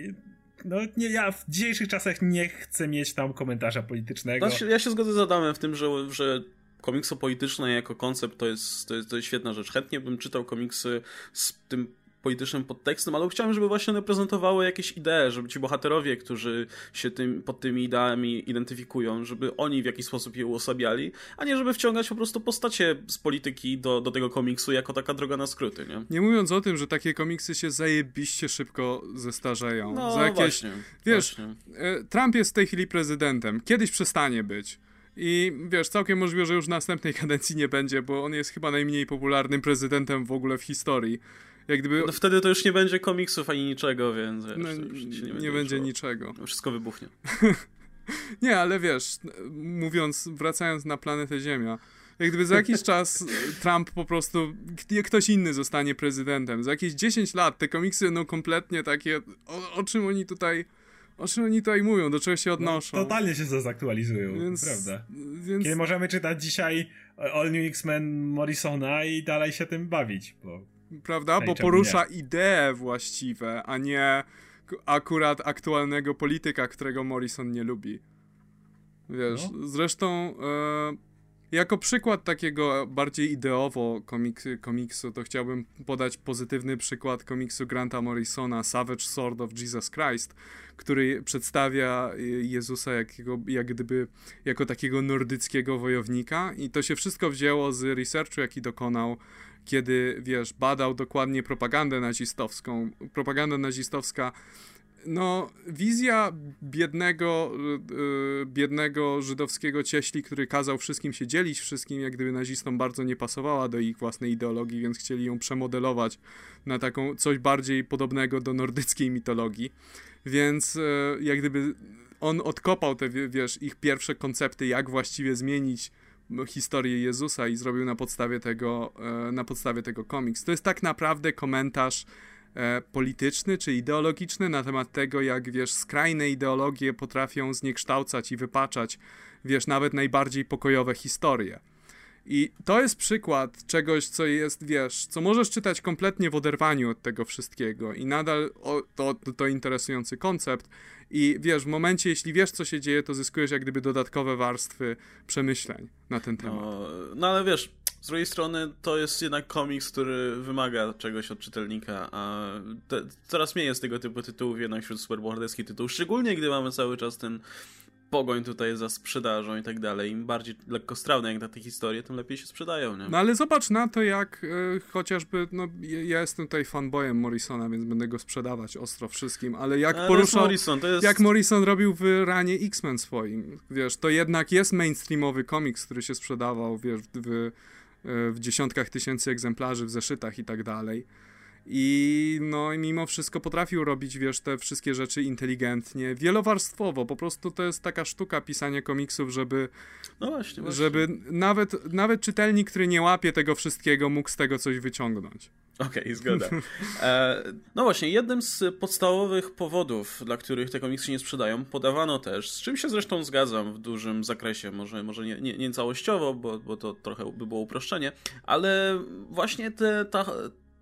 no nie, ja w dzisiejszych czasach nie chcę mieć tam komentarza politycznego. Znaczy, ja się zgodzę z Adamem w tym, że, że komiksy polityczne jako koncept to jest, to jest, to jest świetna rzecz. Chętnie bym czytał komiksy z tym politycznym podtekstem, ale chciałem, żeby właśnie one prezentowały jakieś idee, żeby ci bohaterowie, którzy się tym, pod tymi ideami identyfikują, żeby oni w jakiś sposób je uosabiali, a nie żeby wciągać po prostu postacie z polityki do, do tego komiksu jako taka droga na skróty, nie? Nie mówiąc o tym, że takie komiksy się zajebiście szybko zestarzeją. No Za jakieś, właśnie. Wiesz, właśnie. E, Trump jest w tej chwili prezydentem. Kiedyś przestanie być. I wiesz, całkiem możliwe, że już następnej kadencji nie będzie, bo on jest chyba najmniej popularnym prezydentem w ogóle w historii. Jak gdyby... No wtedy to już nie będzie komiksów ani niczego, więc wiesz, no, nie, nie będzie, niczego. Wszystko wybuchnie. nie, ale wiesz, mówiąc, wracając na planetę Ziemia, jak gdyby za jakiś czas Trump po prostu, ktoś inny zostanie prezydentem. Za jakieś 10 lat te komiksy no kompletnie takie, o, o czym oni tutaj o czym oni tutaj mówią, do czego się no, odnoszą. No, totalnie się zaktualizują, więc, prawda. Więc... Kiedy możemy czytać dzisiaj All New X-Men Morrisona i dalej się tym bawić, bo... Prawda? Bo porusza nie. idee właściwe, a nie akurat aktualnego polityka, którego Morrison nie lubi. Wiesz, no. zresztą... E jako przykład takiego bardziej ideowo komiksy, komiksu, to chciałbym podać pozytywny przykład komiksu Granta Morrisona Savage Sword of Jesus Christ, który przedstawia Jezusa jakiego, jak gdyby jako takiego nordyckiego wojownika i to się wszystko wzięło z researchu, jaki dokonał kiedy, wiesz, badał dokładnie propagandę nazistowską. Propaganda nazistowska no, wizja biednego, yy, biednego żydowskiego cieśli, który kazał wszystkim się dzielić, wszystkim jak gdyby nazistom bardzo nie pasowała do ich własnej ideologii, więc chcieli ją przemodelować na taką coś bardziej podobnego do nordyckiej mitologii. Więc yy, jak gdyby on odkopał te, wiesz, ich pierwsze koncepty, jak właściwie zmienić historię Jezusa i zrobił na podstawie tego, na podstawie tego komiks. To jest tak naprawdę komentarz polityczny czy ideologiczny na temat tego, jak wiesz, skrajne ideologie potrafią zniekształcać i wypaczać, wiesz, nawet najbardziej pokojowe historie. I to jest przykład czegoś, co jest, wiesz, co możesz czytać kompletnie w oderwaniu od tego wszystkiego i nadal o, to, to interesujący koncept. I wiesz, w momencie, jeśli wiesz, co się dzieje, to zyskujesz jak gdyby dodatkowe warstwy przemyśleń na ten temat. No, no ale wiesz, z drugiej strony to jest jednak komiks, który wymaga czegoś od czytelnika, a te, coraz mniej jest tego typu tytułów jednak wśród superbohaterskich tytułów, szczególnie gdy mamy cały czas ten pogoń tutaj za sprzedażą i tak dalej. Im bardziej lekkostrawne jak na te historie, tym lepiej się sprzedają. Nie? No ale zobacz na to, jak e, chociażby, no ja jestem tutaj fanboyem Morrisona, więc będę go sprzedawać ostro wszystkim, ale jak Ale poruszał, Morrison, jest... jak Morrison robił w ranie X-Men swoim, wiesz, to jednak jest mainstreamowy komiks, który się sprzedawał, wiesz, w, w, dziesiątkach tysięcy egzemplarzy, w zeszytach i tak dalej. I no i mimo wszystko potrafił robić, wiesz, te wszystkie rzeczy inteligentnie, wielowarstwowo. Po prostu to jest taka sztuka pisania komiksów, żeby, no właśnie, właśnie. żeby nawet, nawet czytelnik, który nie łapie tego wszystkiego, mógł z tego coś wyciągnąć. Okej, okay, zgoda. E, no właśnie, jednym z podstawowych powodów, dla których te komiksy nie sprzedają, podawano też, z czym się zresztą zgadzam w dużym zakresie, może, może nie, nie, nie całościowo, bo, bo to trochę by było uproszczenie, ale właśnie te, ta,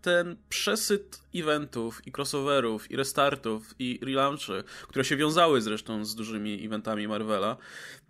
ten przesyt eventów i crossoverów i restartów i relaunchy, które się wiązały zresztą z dużymi eventami Marvela,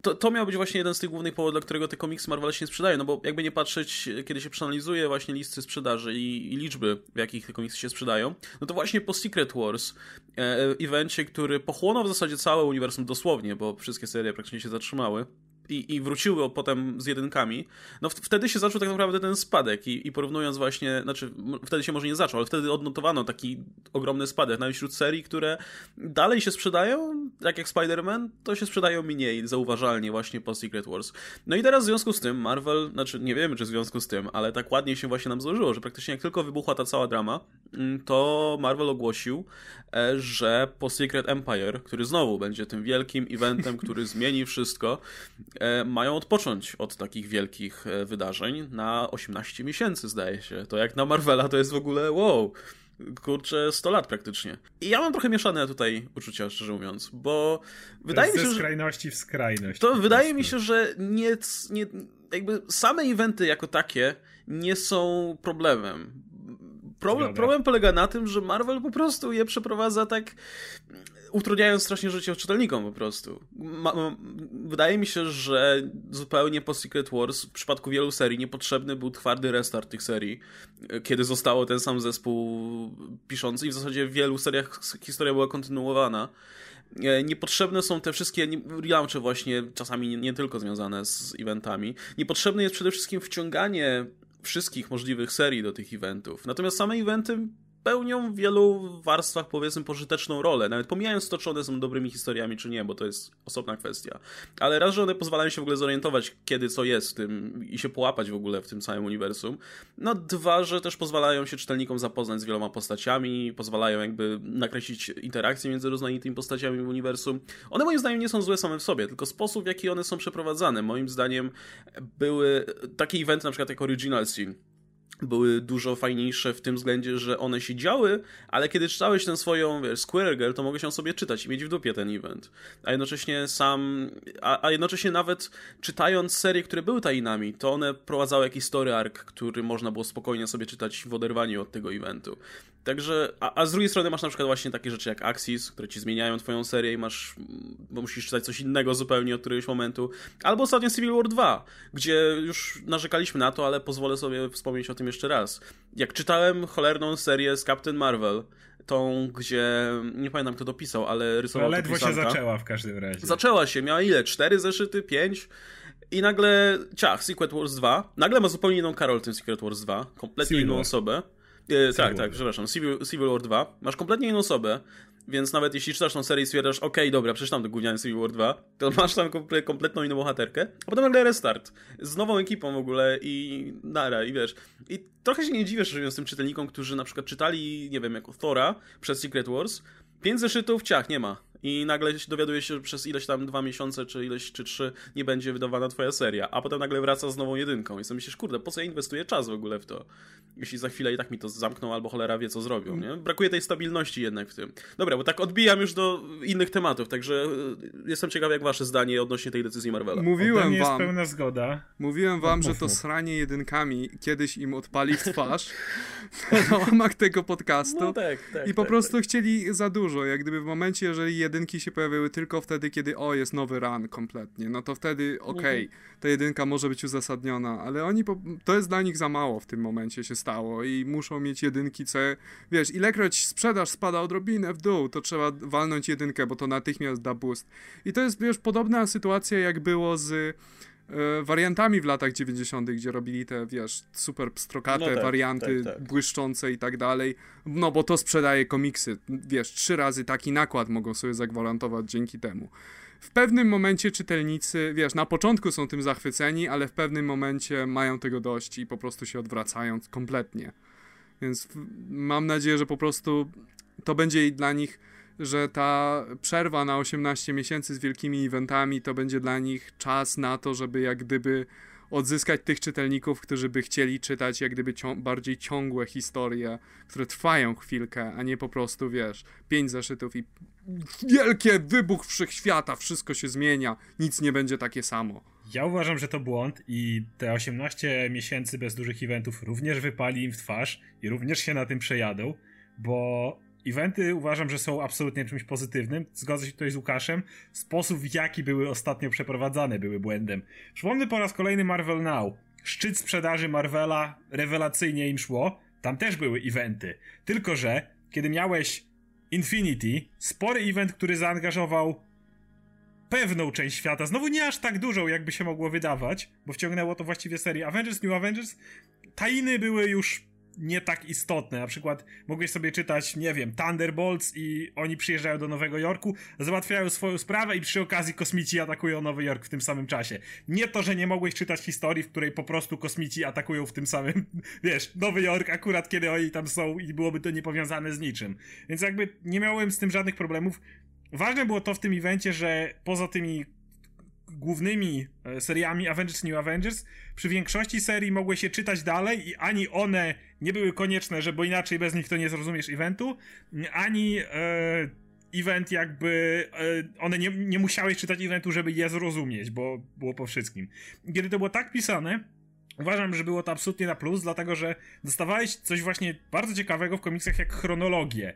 to, to miał być właśnie jeden z tych głównych powodów, dla którego te komiksy Marvela się nie sprzedają, no bo jakby nie patrzeć, kiedy się przeanalizuje właśnie listy sprzedaży i, i liczby, w jakich te komiksy się sprzedają, no to właśnie po Secret Wars, e, evencie, który pochłonął w zasadzie całe uniwersum dosłownie, bo wszystkie serie praktycznie się zatrzymały, i, i wróciły potem z jedynkami, no w, wtedy się zaczął tak naprawdę ten spadek i, i porównując właśnie, znaczy wtedy się może nie zaczął, ale wtedy odnotowano taki ogromny spadek, nawet wśród serii, które dalej się sprzedają, tak jak Spider-Man, to się sprzedają mniej zauważalnie właśnie po Secret Wars. No i teraz w związku z tym Marvel, znaczy nie wiemy czy w związku z tym, ale tak ładnie się właśnie nam złożyło, że praktycznie jak tylko wybuchła ta cała drama, mm, to Marvel ogłosił, e, że po Secret Empire, który znowu będzie tym wielkim eventem, który zmieni wszystko, E, mają odpocząć od takich wielkich e, wydarzeń na 18 miesięcy, zdaje się. To jak na Marvela to jest w ogóle wow. Kurczę, 100 lat praktycznie. I ja mam trochę mieszane tutaj uczucia, szczerze mówiąc, bo wydaje mi się, że... skrajności w skrajność. To wydaje mi się, że nie, nie, jakby same eventy jako takie nie są problemem. Problem, problem polega na tym, że Marvel po prostu je przeprowadza tak utrudniając strasznie życie czytelnikom po prostu. Ma, ma, wydaje mi się, że zupełnie po Secret Wars w przypadku wielu serii niepotrzebny był twardy restart tych serii, kiedy zostało ten sam zespół piszący i w zasadzie w wielu seriach historia była kontynuowana. E, niepotrzebne są te wszystkie relaunche właśnie, czasami nie, nie tylko związane z eventami. Niepotrzebne jest przede wszystkim wciąganie wszystkich możliwych serii do tych eventów. Natomiast same eventy pełnią w wielu warstwach, powiedzmy, pożyteczną rolę. Nawet pomijając to, czy one są dobrymi historiami, czy nie, bo to jest osobna kwestia. Ale raz, że one pozwalają się w ogóle zorientować, kiedy co jest w tym i się połapać w ogóle w tym całym uniwersum. No dwa, że też pozwalają się czytelnikom zapoznać z wieloma postaciami, pozwalają jakby nakreślić interakcje między rozmaitymi postaciami w uniwersum. One moim zdaniem nie są złe same w sobie, tylko sposób, w jaki one są przeprowadzane. Moim zdaniem były takie eventy, na przykład jak Original Sin, były dużo fajniejsze w tym względzie, że one się działy, ale kiedy czytałeś tę swoją, wiesz, Square Girl, to mogłeś ją sobie czytać i mieć w dupie ten event. A jednocześnie sam, a, a jednocześnie nawet czytając serie, które były tajnami, to one prowadzały jakiś story arc, który można było spokojnie sobie czytać w oderwaniu od tego eventu. Także, a, a, z drugiej strony masz na przykład właśnie takie rzeczy jak Axis, które ci zmieniają twoją serię i masz, bo musisz czytać coś innego zupełnie od któregoś momentu. Albo ostatnio Civil War 2, gdzie już narzekaliśmy na to, ale pozwolę sobie wspomnieć o tym jeszcze raz. Jak czytałem cholerną serię z Captain Marvel, tą, gdzie nie pamiętam kto to pisał, ale rysował no, ledwo się zaczęła w każdym razie. Zaczęła się, miała ile? Cztery zeszyty? Pięć? I nagle, ciach, Secret Wars 2. Nagle ma zupełnie inną Karol w tym Secret Wars 2. Kompletnie Civil inną War. osobę. E, tak, tak, przepraszam. Civil, Civil War 2. Masz kompletnie inną osobę, więc nawet jeśli czytasz tą serię i stwierdzasz, okej, okay, dobra, przeczytam do gówniany Civil War 2, to masz tam kompletną inną bohaterkę, a potem nagle restart. Z nową ekipą w ogóle i nara, i wiesz. I trochę się nie dziwię, że z tym czytelnikom, którzy na przykład czytali, nie wiem, jako Thora przed Secret Wars, pięć zeszytów, ciach, nie ma i nagle dowiaduje się, że przez ileś tam dwa miesiące, czy ileś, czy trzy nie będzie wydawana twoja seria, a potem nagle wraca z nową jedynką i sobie myślisz, kurde, po co ja inwestuję czas w ogóle w to? Jeśli za chwilę i tak mi to zamkną, albo cholera wie, co zrobią, nie? Brakuje tej stabilności jednak w tym. Dobra, bo tak odbijam już do innych tematów, także e, jestem ciekaw, jak wasze zdanie odnośnie tej decyzji Marvela. Mówiłem wam, jest pełna zgoda. Mówiłem wam, no, że to sranie jedynkami kiedyś im odpali w twarz na łamach tego podcastu no, tak, tak, i po tak, prostu tak. chcieli za dużo, jak gdyby w momencie, jeżeli jedynki się pojawiły tylko wtedy, kiedy o, jest nowy run kompletnie, no to wtedy okej, okay, ta jedynka może być uzasadniona, ale oni, po, to jest dla nich za mało w tym momencie się stało i muszą mieć jedynki, co, wiesz, ilekroć sprzedaż spada odrobinę w dół, to trzeba walnąć jedynkę, bo to natychmiast da boost. I to jest, wiesz, podobna sytuacja jak było z wariantami w latach 90., gdzie robili te, wiesz, super pstrokate no tak, warianty, tak, tak. błyszczące i tak dalej. No bo to sprzedaje komiksy. Wiesz, trzy razy taki nakład mogą sobie zagwarantować dzięki temu. W pewnym momencie czytelnicy, wiesz, na początku są tym zachwyceni, ale w pewnym momencie mają tego dość i po prostu się odwracają kompletnie. Więc mam nadzieję, że po prostu to będzie dla nich że ta przerwa na 18 miesięcy z wielkimi eventami to będzie dla nich czas na to, żeby jak gdyby odzyskać tych czytelników, którzy by chcieli czytać jak gdyby cią bardziej ciągłe historie, które trwają chwilkę, a nie po prostu, wiesz, pięć zeszytów i wielkie wybuch wszechświata, wszystko się zmienia, nic nie będzie takie samo. Ja uważam, że to błąd i te 18 miesięcy bez dużych eventów również wypali im w twarz i również się na tym przejadą, bo Eventy uważam, że są absolutnie czymś pozytywnym. Zgodzę się tutaj z Łukaszem. Sposób, w jaki były ostatnio przeprowadzane, były błędem. Przypomnę po raz kolejny Marvel Now. Szczyt sprzedaży Marvela rewelacyjnie im szło. Tam też były eventy. Tylko, że kiedy miałeś Infinity, spory event, który zaangażował pewną część świata, znowu nie aż tak dużą, jakby się mogło wydawać, bo wciągnęło to właściwie serię Avengers, New Avengers. Tajny były już nie tak istotne. Na przykład mogłeś sobie czytać, nie wiem, Thunderbolts i oni przyjeżdżają do Nowego Jorku, załatwiają swoją sprawę i przy okazji kosmici atakują Nowy Jork w tym samym czasie. Nie to, że nie mogłeś czytać historii, w której po prostu kosmici atakują w tym samym, wiesz, Nowy Jork akurat kiedy oni tam są i byłoby to niepowiązane z niczym. Więc jakby nie miałem z tym żadnych problemów. Ważne było to w tym evencie, że poza tymi głównymi e, seriami Avengers New Avengers, przy większości serii mogły się czytać dalej i ani one nie były konieczne, że bo inaczej bez nich to nie zrozumiesz eventu, ani e, event jakby e, one nie, nie musiałeś czytać eventu, żeby je zrozumieć, bo było po wszystkim. Kiedy to było tak pisane, Uważam, że było to absolutnie na plus, dlatego że dostawałeś coś właśnie bardzo ciekawego w komiksach jak chronologię.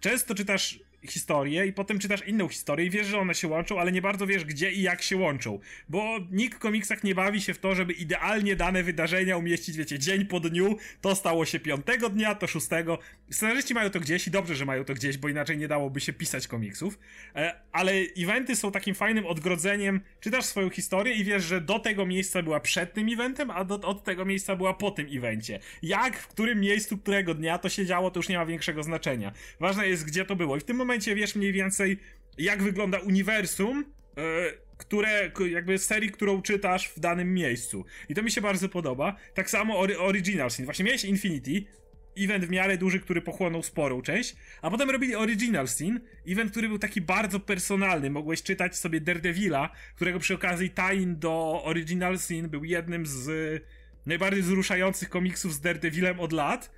Często czytasz historię i potem czytasz inną historię i wiesz, że one się łączą, ale nie bardzo wiesz gdzie i jak się łączą. Bo nikt w komiksach nie bawi się w to, żeby idealnie dane wydarzenia umieścić, wiecie, dzień po dniu, to stało się piątego dnia, to szóstego. Scenarzyści mają to gdzieś i dobrze, że mają to gdzieś, bo inaczej nie dałoby się pisać komiksów. E, ale eventy są takim fajnym odgrodzeniem. Czytasz swoją historię i wiesz, że do tego miejsca była przed tym eventem, a do, od tego miejsca była po tym evencie. Jak, w którym miejscu, którego dnia to się działo, to już nie ma większego znaczenia. Ważne jest, gdzie to było. I w tym momencie momencie wiesz mniej więcej, jak wygląda uniwersum, yy, które, jakby serii, którą czytasz w danym miejscu. I to mi się bardzo podoba. Tak samo Original Originals. Właśnie miałeś Infinity, event w miarę duży, który pochłonął sporą część, a potem robili Original Sin, event, który był taki bardzo personalny. Mogłeś czytać sobie Daredevila, którego przy okazji tain do Original Sin był jednym z najbardziej wzruszających komiksów z Daredevilem od lat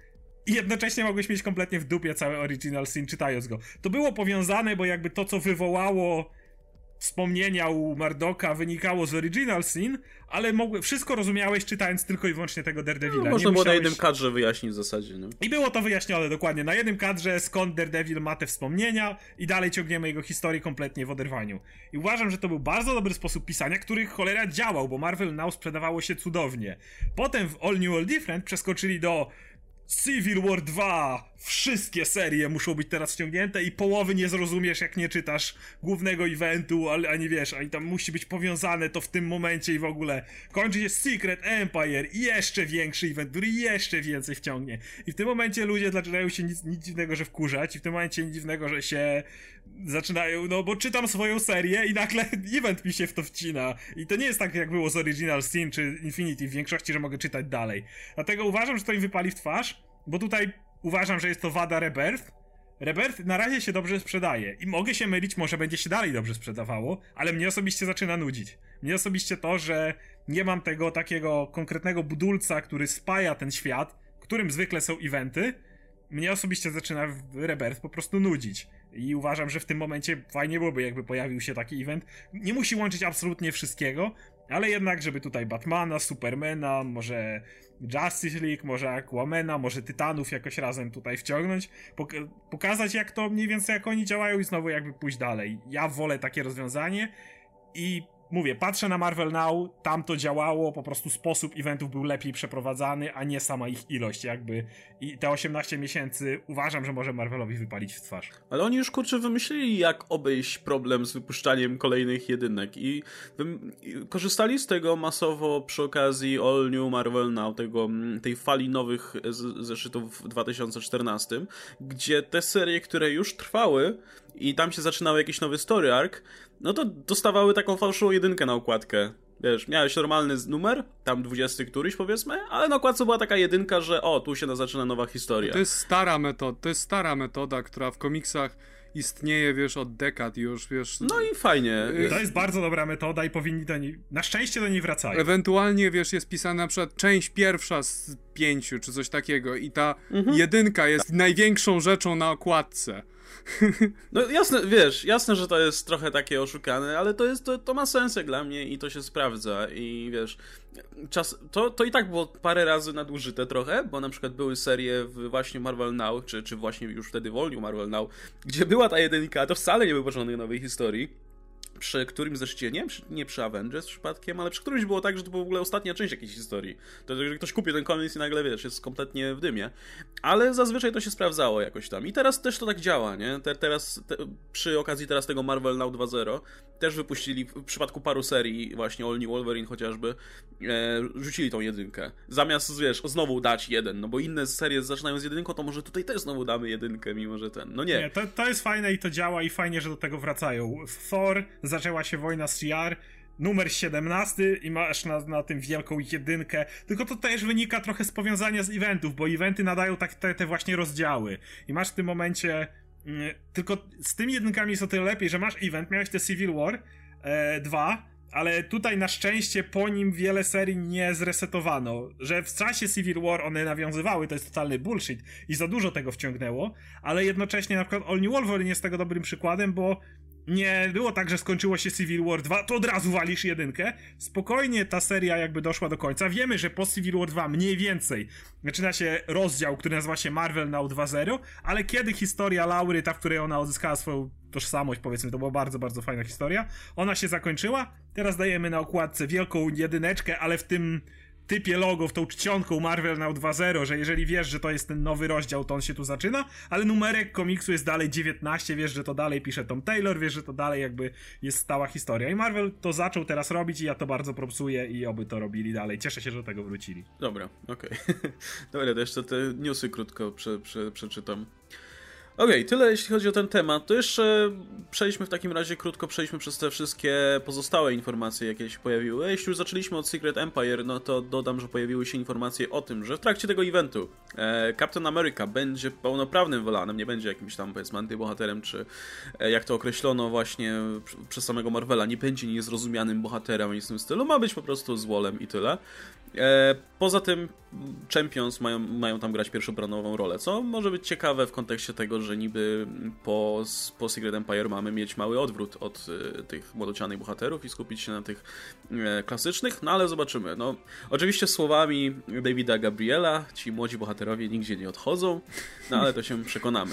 i jednocześnie mogłeś mieć kompletnie w dupie cały original scene czytając go. To było powiązane, bo jakby to, co wywołało wspomnienia u Mardoka wynikało z original scene, ale mogły, wszystko rozumiałeś czytając tylko i wyłącznie tego Daredevila. No, można było musiałeś... na jednym kadrze wyjaśnić w zasadzie. No. I było to wyjaśnione dokładnie. Na jednym kadrze skąd Daredevil ma te wspomnienia i dalej ciągniemy jego historię kompletnie w oderwaniu. I uważam, że to był bardzo dobry sposób pisania, który cholera działał, bo Marvel Now sprzedawało się cudownie. Potem w All New All Different przeskoczyli do Civil War 2! Wszystkie serie muszą być teraz wciągnięte i połowy nie zrozumiesz, jak nie czytasz głównego eventu, ale ani wiesz, ani tam musi być powiązane to w tym momencie i w ogóle. Kończy się Secret Empire i jeszcze większy event, który jeszcze więcej wciągnie. I w tym momencie ludzie zaczynają się nic, nic dziwnego, że wkurzać i w tym momencie nic dziwnego, że się zaczynają, no bo czytam swoją serię i nagle event mi się w to wcina. I to nie jest tak, jak było z Original Sin czy Infinity w większości, że mogę czytać dalej. Dlatego uważam, że to im wypali w twarz, bo tutaj uważam, że jest to wada Rebirth. Rebirth na razie się dobrze sprzedaje i mogę się mylić, może będzie się dalej dobrze sprzedawało, ale mnie osobiście zaczyna nudzić. Mnie osobiście to, że nie mam tego takiego konkretnego budulca, który spaja ten świat, którym zwykle są eventy, mnie osobiście zaczyna Rebirth po prostu nudzić. I uważam, że w tym momencie fajnie byłoby, jakby pojawił się taki event. Nie musi łączyć absolutnie wszystkiego, Ale jednak, żeby tutaj Batmana, Supermana, może Justice League, może Aquamena, może Tytanów jakoś razem tutaj wciągnąć, pok- pokazać jak to mniej więcej jak oni działają i znowu jakby pójść dalej. Ja wolę takie rozwiązanie i mówię, patrzę na Marvel Now, tam to działało, po prostu sposób eventów był lepiej przeprowadzany, a nie sama ich ilość, jakby. I te 18 miesięcy uważam, że może Marvelowi wypalić w twarz. Ale oni już kurczę wymyślili, jak obejść problem z wypuszczaniem kolejnych jedynek i, i korzystali z tego masowo przy okazji All New Marvel Now, tego, tej fali nowych zeszytów w 2014, gdzie te serie, które już trwały i tam się zaczynał jakiś nowy story arc, no to dostawały taką fałszową jedynkę na okładkę. Wiesz, miałeś normalny numer, tam 20 któryś powiedzmy, ale na okładce była taka jedynka, że o, tu się zaczyna nowa historia. To jest stara metoda, to jest stara metoda, która w komiksach istnieje, wiesz, od dekad już, wiesz. No i fajnie. To jest bardzo dobra metoda i powinni do niej, na szczęście do niej wracają. Ewentualnie, wiesz, jest pisana na przykład część pierwsza z pięciu, czy coś takiego i ta mhm. jedynka jest największą rzeczą na okładce. No jasne, wiesz, jasne, że to jest trochę takie oszukane, ale to jest, to, to ma sens dla mnie i to się sprawdza. I wiesz, czas, to, to i tak było parę razy nadużyte trochę, bo na przykład były serie w właśnie Marvel Now, czy, czy właśnie już wtedy Volume Marvel Now, gdzie była ta jedynka, to wcale nie był początek nowej historii, przy którym zresztą, nie, nie przy Avengers przypadkiem, ale przy którymś było tak, że to była w ogóle ostatnia część jakiejś historii. To, że ktoś kupi ten komiks i nagle, wiesz, jest kompletnie w dymie. Ale zazwyczaj to się sprawdzało jakoś tam. I teraz też to tak działa, nie? Te, teraz, te, przy okazji teraz tego Marvel Now 2.0 też wypuścili, w przypadku paru serii, właśnie All New Wolverine chociażby, e, rzucili tą jedynkę. Zamiast, wiesz, znowu dać jeden, no bo inne serie zaczynają z jedynką, to może tutaj też znowu damy jedynkę, mimo że ten, no nie. Nie, to, to jest fajne i to działa i fajnie, że do tego wracają. Thor zaczęła się wojna z CR, numer 17 i masz na, na tym wielką jedynkę. Tylko to też wynika trochę z powiązania z eventów, bo eventy nadają tak te, te właśnie rozdziały. I masz w tym momencie. Mm, tylko z tymi jedynkami jest o tyle lepiej, że masz event, miałeś te Civil War 2, e, ale tutaj na szczęście po nim wiele serii nie zresetowano. Że w czasie Civil War one nawiązywały, to jest totalny bullshit i za dużo tego wciągnęło, ale jednocześnie na przykład All New Wolverine jest tego dobrym przykładem, bo nie było tak, że skończyło się Civil War 2, to od razu walisz jedynkę. Spokojnie ta seria jakby doszła do końca. Wiemy, że po Civil War 2 mniej więcej zaczyna się rozdział, który nazywa się Marvel Now 2.0, ale kiedy historia Laury, ta, w której ona odzyskała swoją tożsamość, powiedzmy, to była bardzo, bardzo fajna historia, ona się zakończyła. Teraz dajemy na okładce wielką jedyneczkę, ale w tym typie logo, w tą czcionką Marvel Now 2.0, że jeżeli wiesz, że to jest ten nowy rozdział, to on się tu zaczyna, ale numerek komiksu jest dalej 19, wiesz, że to dalej pisze Tom Taylor, wiesz, że to dalej jakby jest stała historia. I Marvel to zaczął teraz robić i ja to bardzo propsuję i oby to robili dalej. Cieszę się, że do tego wrócili. Dobra, okej. Okay. Dobra, to jeszcze te newsy krótko prze, prze, przeczytam. Okej, okay, tyle jeśli chodzi o ten temat. To jeszcze przejdźmy w takim razie krótko, przejdźmy przez te wszystkie pozostałe informacje, jakie się pojawiły. Jeśli już zaczęliśmy od Secret Empire, no to dodam, że pojawiły się informacje o tym, że w trakcie tego eventu e, Captain America będzie pełnoprawnym Wolanem, nie będzie jakimś tam powiedzmy antybohaterem, czy e, jak to określono właśnie przez samego Marvela, nie będzie niezrozumianym bohaterem nic w tym stylu, ma być po prostu złolem i tyle. E, poza tym Champions mają, mają tam grać pierwszoplanową rolę, co może być ciekawe w kontekście tego, że niby po, po Secret Empire mamy mieć mały odwrót od y, tych młodocianych bohaterów i skupić się na tych y, klasycznych, no ale zobaczymy. No, oczywiście słowami Davida Gabriela ci młodzi bohaterowie nigdzie nie odchodzą, no ale to się przekonamy.